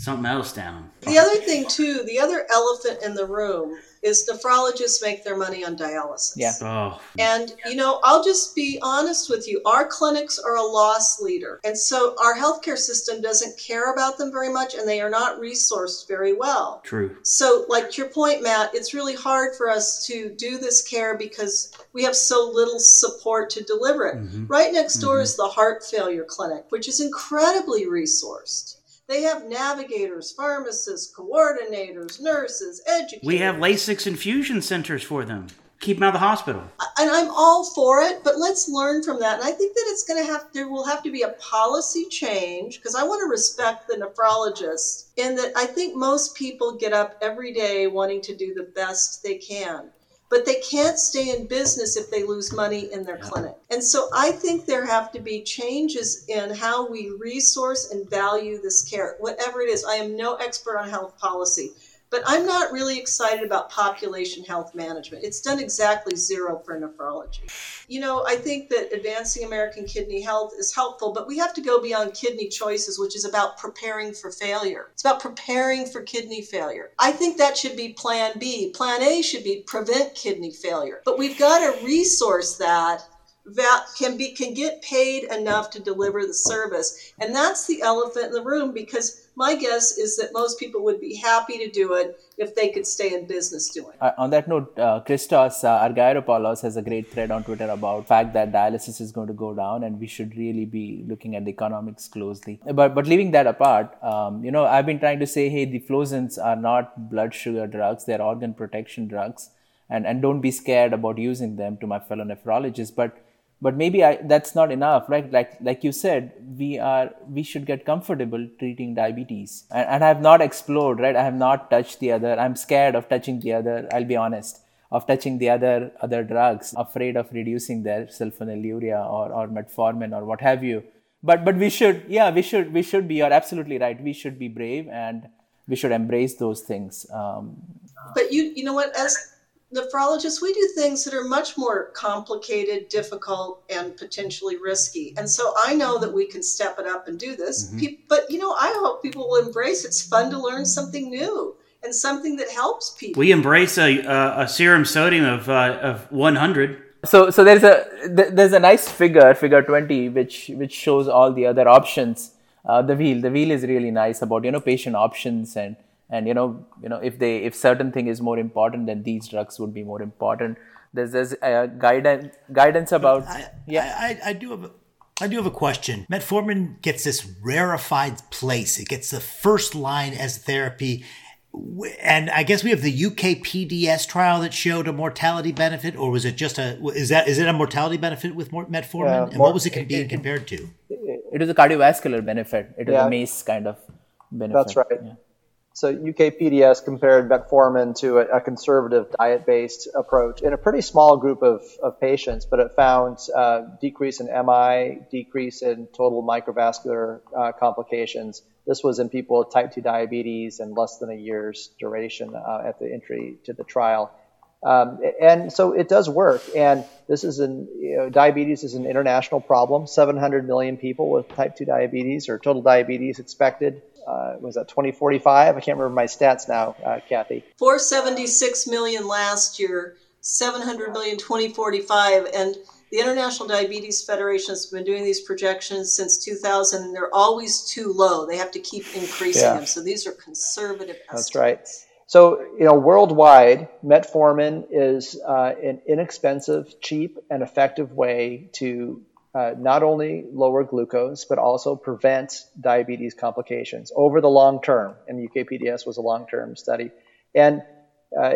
something else down. The other thing too, the other elephant in the room is nephrologists make their money on dialysis. Yeah. Oh. And you know, I'll just be honest with you. Our clinics are a loss leader. And so our healthcare system doesn't care about them very much and they are not resourced very well. True. So like your point, Matt, it's really hard for us to do this care because we have so little support to deliver it. Mm-hmm. Right next door mm-hmm. is the heart failure clinic, which is incredibly resourced. They have navigators, pharmacists, coordinators, nurses, educators. We have Lasix infusion centers for them. Keep them out of the hospital. And I'm all for it, but let's learn from that. And I think that it's going to have there will have to be a policy change because I want to respect the nephrologist in that I think most people get up every day wanting to do the best they can but they can't stay in business if they lose money in their clinic. And so I think there have to be changes in how we resource and value this care, whatever it is. I am no expert on health policy, but I'm not really excited about population health management. It's done exactly zero for nephrology. You know, I think that advancing American kidney health is helpful, but we have to go beyond kidney choices, which is about preparing for failure. It's about preparing for kidney failure. I think that should be plan B. Plan A should be prevent kidney failure. But we've got to resource that that can be can get paid enough to deliver the service and that's the elephant in the room because my guess is that most people would be happy to do it if they could stay in business doing it. Uh, on that note, uh, Christos uh, Argyropoulos has a great thread on Twitter about fact that dialysis is going to go down and we should really be looking at the economics closely. But but leaving that apart, um, you know, I've been trying to say, hey, the flozins are not blood sugar drugs; they're organ protection drugs, and and don't be scared about using them. To my fellow nephrologists, but but maybe I, that's not enough right? Like like you said we are we should get comfortable treating diabetes. And, and i have not explored right? I have not touched the other. I'm scared of touching the other i'll be honest of touching the other other drugs afraid of reducing their sulfonylurea or, or metformin or what have you. But but we should yeah we should we should be you're absolutely right we should be brave and we should embrace those things um, but you you know what as nephrologists, we do things that are much more complicated, difficult, and potentially risky. And so I know that we can step it up and do this. Mm-hmm. But, you know, I hope people will embrace it's fun to learn something new and something that helps people. We embrace a, a, a serum sodium of, uh, of 100. So, so there's a there's a nice figure, figure 20, which which shows all the other options. Uh, the wheel, the wheel is really nice about you know patient options and and you know you know if they if certain thing is more important then these drugs would be more important there's there's a guidance guidance about I, yeah I, I, do have a, I do have a question. Metformin gets this rarefied place. It gets the first line as therapy. And I guess we have the UK PDS trial that showed a mortality benefit, or was it just a is that is it a mortality benefit with metformin? Yeah, and more, what was it being compared to? It was a cardiovascular benefit. It was yeah. a MACE kind of benefit. That's right. Yeah. So UKPDS compared metformin to a, a conservative diet-based approach in a pretty small group of, of patients, but it found uh, decrease in MI, decrease in total microvascular uh, complications. This was in people with type 2 diabetes and less than a year's duration uh, at the entry to the trial. Um, and so it does work. And this is an, you know, diabetes is an international problem. 700 million people with type 2 diabetes or total diabetes expected uh, was that 2045? I can't remember my stats now, uh, Kathy. 476 million last year, 700 million 2045, and the International Diabetes Federation has been doing these projections since 2000, and they're always too low. They have to keep increasing yeah. them. So these are conservative estimates. That's right. So, you know, worldwide, metformin is uh, an inexpensive, cheap, and effective way to uh, not only lower glucose, but also prevent diabetes complications over the long term. And UKPDS was a long term study. And, uh,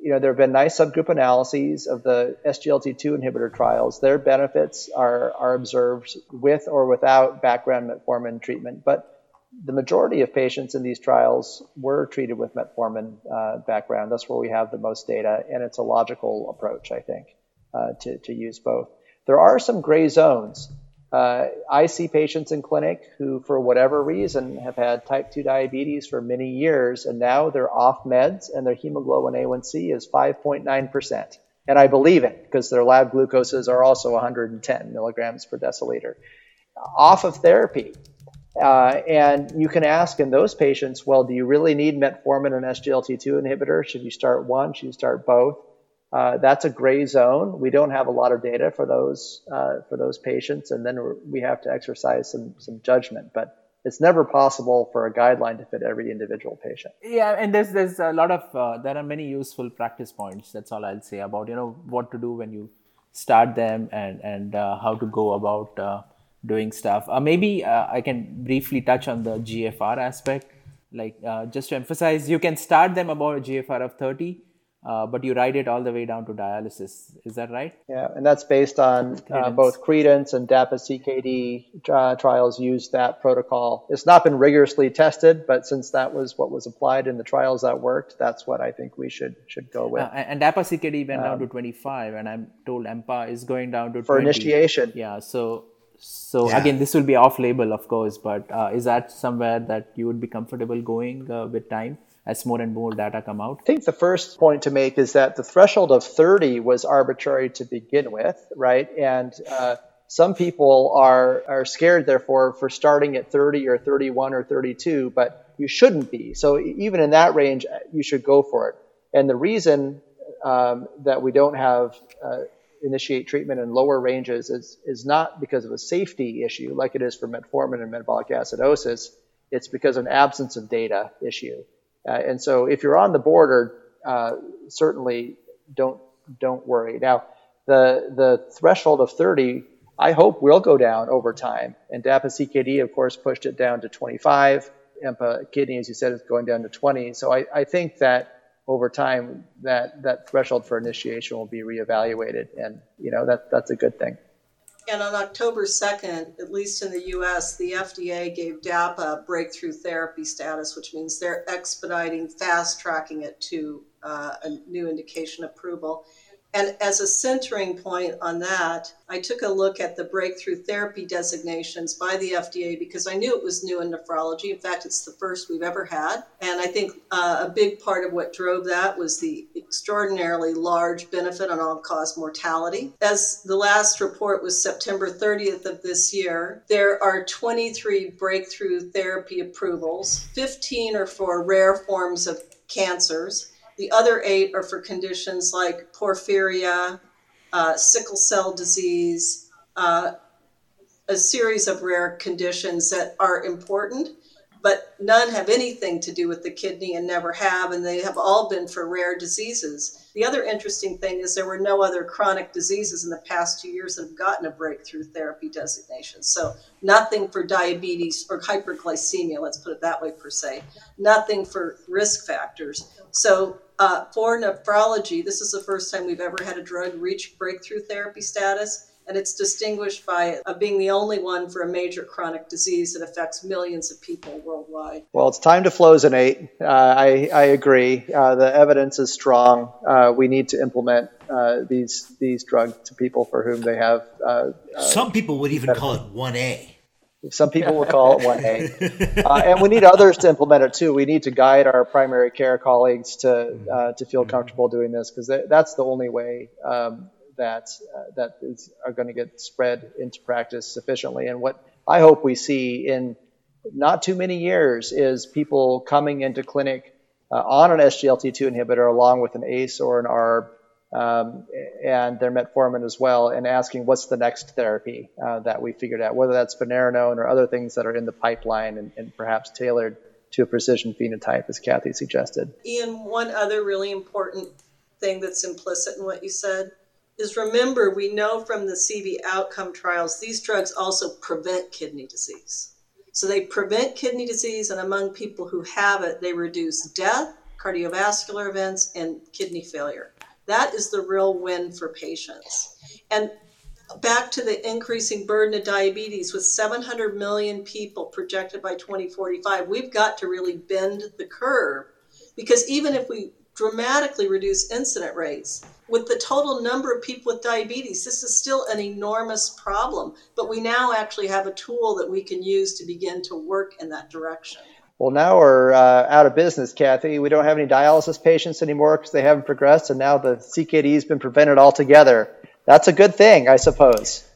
you know, there have been nice subgroup analyses of the SGLT2 inhibitor trials. Their benefits are, are observed with or without background metformin treatment. But the majority of patients in these trials were treated with metformin uh, background. That's where we have the most data, and it's a logical approach, I think, uh, to, to use both. There are some gray zones. Uh, I see patients in clinic who, for whatever reason, have had type 2 diabetes for many years, and now they're off meds and their hemoglobin A1C is 5.9%. And I believe it because their lab glucoses are also 110 milligrams per deciliter. Off of therapy. Uh, and you can ask in those patients, well, do you really need metformin and SGLT2 inhibitor? Should you start one? Should you start both? Uh, that's a gray zone. We don't have a lot of data for those uh, for those patients, and then we have to exercise some some judgment. But it's never possible for a guideline to fit every individual patient. Yeah, and there's there's a lot of uh, there are many useful practice points. That's all I'll say about you know what to do when you start them and and uh, how to go about uh, doing stuff. Maybe I can briefly touch on the GFR aspect. Like just to emphasize, you can start them about a GFR of 30 uh, but you ride it all the way down to dialysis. Is that right? Yeah, and that's based on uh, both Credence and DAPA CKD uh, trials use that protocol. It's not been rigorously tested, but since that was what was applied in the trials that worked, that's what I think we should should go with. Uh, and DAPA CKD went um, down to 25, and I'm told EMPA is going down to for 20. initiation. Yeah, so so yeah. again, this will be off label, of course, but uh, is that somewhere that you would be comfortable going uh, with time? As more and more data come out? I think the first point to make is that the threshold of 30 was arbitrary to begin with, right? And uh, some people are, are scared, therefore, for starting at 30 or 31 or 32, but you shouldn't be. So even in that range, you should go for it. And the reason um, that we don't have uh, initiate treatment in lower ranges is, is not because of a safety issue like it is for metformin and metabolic acidosis. It's because of an absence of data issue. Uh, and so if you're on the border, uh, certainly don't don't worry. Now, the the threshold of 30, I hope will go down over time. And DAPA CKD, of course, pushed it down to 25. EMPA kidney, as you said, is going down to 20. So I, I think that over time that that threshold for initiation will be reevaluated, and you know that that's a good thing. And on October 2nd, at least in the US, the FDA gave DAPA breakthrough therapy status, which means they're expediting, fast tracking it to uh, a new indication approval. And as a centering point on that, I took a look at the breakthrough therapy designations by the FDA because I knew it was new in nephrology. In fact, it's the first we've ever had. And I think uh, a big part of what drove that was the extraordinarily large benefit on all cause mortality. As the last report was September 30th of this year, there are 23 breakthrough therapy approvals, 15 are for rare forms of cancers. The other eight are for conditions like porphyria, uh, sickle cell disease, uh, a series of rare conditions that are important, but none have anything to do with the kidney and never have, and they have all been for rare diseases. The other interesting thing is there were no other chronic diseases in the past two years that have gotten a breakthrough therapy designation. So nothing for diabetes or hyperglycemia, let's put it that way per se. Nothing for risk factors. So uh, for nephrology, this is the first time we've ever had a drug reach breakthrough therapy status, and it's distinguished by uh, being the only one for a major chronic disease that affects millions of people worldwide. Well, it's time to flosinate. Uh, I, I agree. Uh, the evidence is strong. Uh, we need to implement uh, these these drugs to people for whom they have. Some people would even call it 1A. Some people will call it 1A. Uh, and we need others to implement it too. We need to guide our primary care colleagues to, uh, to feel comfortable doing this because that's the only way um, that, uh, that is, are going to get spread into practice sufficiently. And what I hope we see in not too many years is people coming into clinic uh, on an SGLT2 inhibitor along with an ACE or an ARB um, and their metformin as well, and asking what's the next therapy uh, that we figured out, whether that's finerenone or other things that are in the pipeline and, and perhaps tailored to a precision phenotype, as Kathy suggested. Ian, one other really important thing that's implicit in what you said is remember, we know from the CV outcome trials, these drugs also prevent kidney disease. So they prevent kidney disease, and among people who have it, they reduce death, cardiovascular events, and kidney failure. That is the real win for patients. And back to the increasing burden of diabetes with 700 million people projected by 2045, we've got to really bend the curve because even if we dramatically reduce incident rates, with the total number of people with diabetes, this is still an enormous problem. But we now actually have a tool that we can use to begin to work in that direction. Well, now we're uh, out of business, Kathy. We don't have any dialysis patients anymore because they haven't progressed, and now the CKD has been prevented altogether. That's a good thing, I suppose.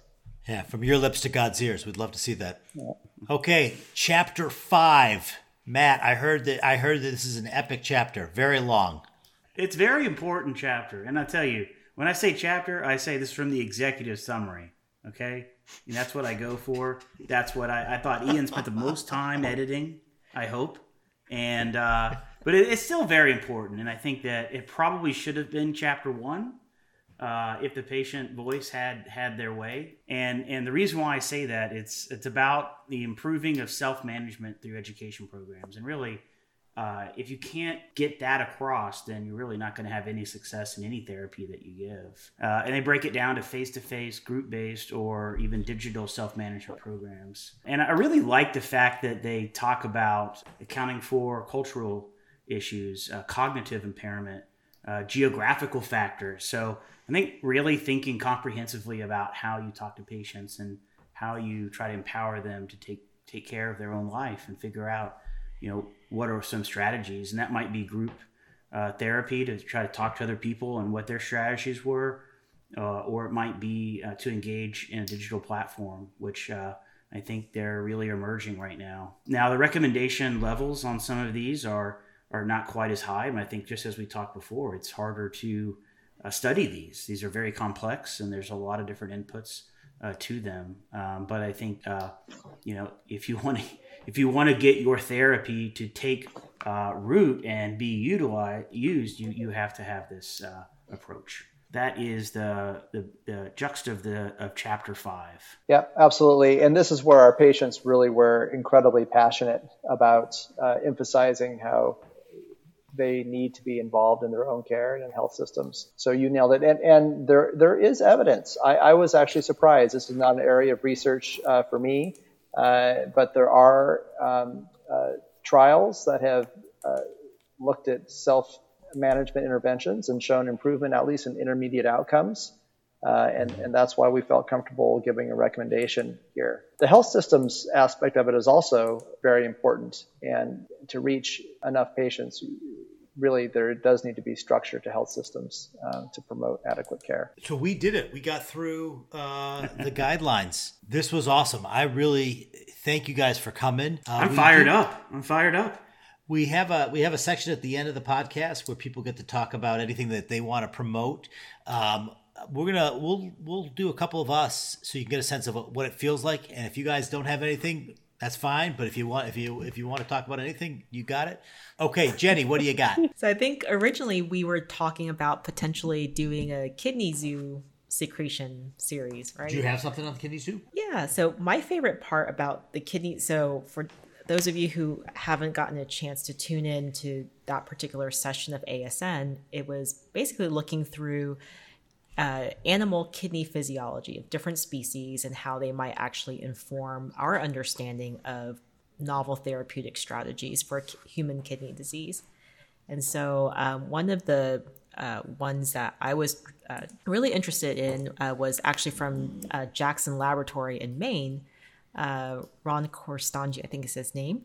Yeah, from your lips to God's ears. We'd love to see that. Yeah. Okay, chapter five. Matt, I heard that I heard that this is an epic chapter, very long. It's very important chapter, and I tell you, when I say chapter, I say this from the executive summary. Okay, and that's what I go for. That's what I, I thought. Ian spent the most time editing I hope. And uh, but it, it's still very important, and I think that it probably should have been chapter one uh, if the patient voice had had their way. And and the reason why I say that it's it's about the improving of self management through education programs, and really uh, if you can't get that across, then you're really not going to have any success in any therapy that you give. Uh, and they break it down to face to face, group based, or even digital self management programs. And I really like the fact that they talk about accounting for cultural issues, uh, cognitive impairment, uh, geographical factors. So I think really thinking comprehensively about how you talk to patients and how you try to empower them to take take care of their own life and figure out you know, what are some strategies? And that might be group uh, therapy to try to talk to other people and what their strategies were, uh, or it might be uh, to engage in a digital platform, which uh, I think they're really emerging right now. Now, the recommendation levels on some of these are are not quite as high, and I think just as we talked before, it's harder to uh, study these. These are very complex, and there's a lot of different inputs uh, to them. Um, but I think you know if you want to if you want to get your therapy to take uh, root and be utilized used, you you have to have this uh, approach. That is the the, the juxt of the of chapter five. Yeah, absolutely. And this is where our patients really were incredibly passionate about uh, emphasizing how they need to be involved in their own care and in health systems. So you nailed it. And, and there, there is evidence. I, I was actually surprised. This is not an area of research uh, for me, but there are um, uh, trials that have uh, looked at self management interventions and shown improvement, at least in intermediate outcomes. Uh, and, and that's why we felt comfortable giving a recommendation here. The health systems aspect of it is also very important. And to reach enough patients, really there does need to be structure to health systems um, to promote adequate care. So we did it. We got through uh, the guidelines. This was awesome. I really thank you guys for coming. Uh, I'm fired did, up. I'm fired up. We have a we have a section at the end of the podcast where people get to talk about anything that they want to promote. Um, we're gonna we'll we'll do a couple of us so you can get a sense of what it feels like. And if you guys don't have anything, that's fine. But if you want if you if you want to talk about anything, you got it. Okay, Jennie, what do you got? so I think originally we were talking about potentially doing a kidney zoo secretion series, right? Do you have something on the kidney zoo? Yeah. So my favorite part about the kidney so for those of you who haven't gotten a chance to tune in to that particular session of ASN, it was basically looking through uh, animal kidney physiology of different species and how they might actually inform our understanding of novel therapeutic strategies for human kidney disease. And so, um, one of the uh, ones that I was uh, really interested in uh, was actually from uh, Jackson Laboratory in Maine. Uh, Ron Korstanje, I think is his name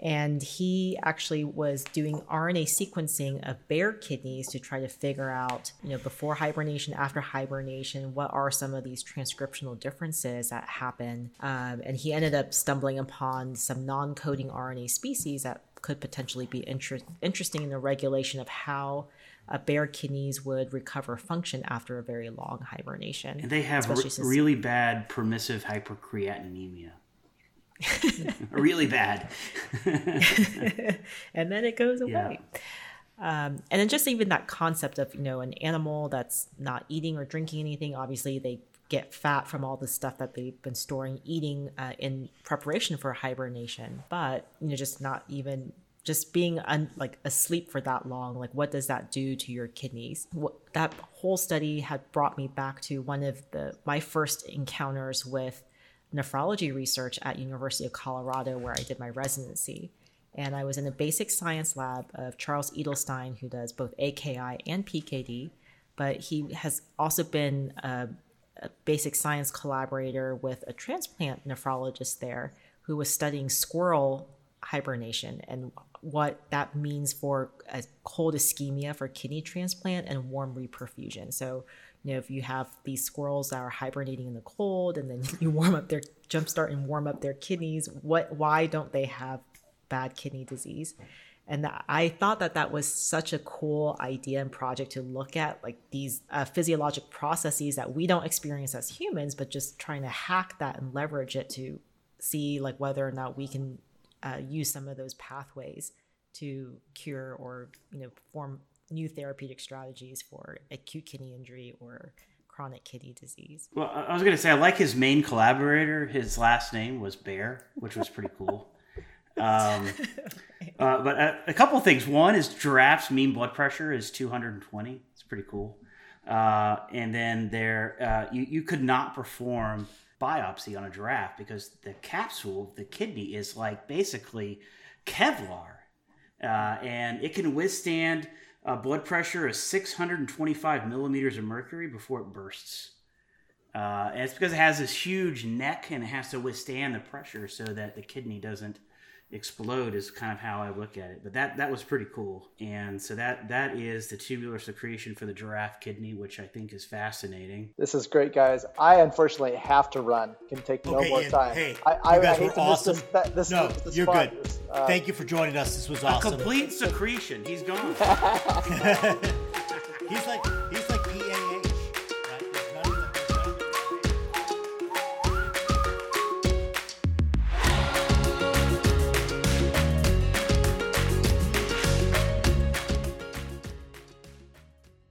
and he actually was doing RNA sequencing of bear kidneys to try to figure out, you know, before hibernation, after hibernation, what are some of these transcriptional differences that happen. Um, and he ended up stumbling upon some non-coding RNA species that could potentially be inter- interesting in the regulation of how uh, bear kidneys would recover function after a very long hibernation. And they have re- really bad permissive hypercreatinemia. really bad. and then it goes away. Yeah. Um, and then just even that concept of you know an animal that's not eating or drinking anything obviously they get fat from all the stuff that they've been storing eating uh, in preparation for hibernation but you know just not even just being un, like asleep for that long like what does that do to your kidneys what, that whole study had brought me back to one of the my first encounters with nephrology research at University of Colorado where I did my residency. And I was in the basic science lab of Charles Edelstein, who does both AKI and PKD, but he has also been a, a basic science collaborator with a transplant nephrologist there who was studying squirrel hibernation and what that means for cold ischemia for kidney transplant and warm reperfusion. So you know, if you have these squirrels that are hibernating in the cold and then you warm up their jumpstart and warm up their kidneys, what why don't they have bad kidney disease? And I thought that that was such a cool idea and project to look at, like these uh, physiologic processes that we don't experience as humans, but just trying to hack that and leverage it to see like whether or not we can uh, use some of those pathways to cure or you know form new therapeutic strategies for acute kidney injury or chronic kidney disease. Well, I was going to say I like his main collaborator. His last name was Bear, which was pretty cool. Um, uh, but a, a couple of things. One is giraffes' mean blood pressure is 220. It's pretty cool. Uh, and then there, uh, you you could not perform biopsy on a giraffe because the capsule, of the kidney, is like basically Kevlar, uh, and it can withstand uh, blood pressure is 625 millimeters of mercury before it bursts. Uh, and it's because it has this huge neck and it has to withstand the pressure so that the kidney doesn't explode is kind of how I look at it. But that that was pretty cool. And so that that is the tubular secretion for the giraffe kidney, which I think is fascinating. This is great, guys. I unfortunately have to run. Can take no okay, more time. Hey, I, I, you guys I were awesome. This, this, no, this you're good. Uh, Thank you for joining us. This was awesome. A complete secretion. He's gone. he's like. He's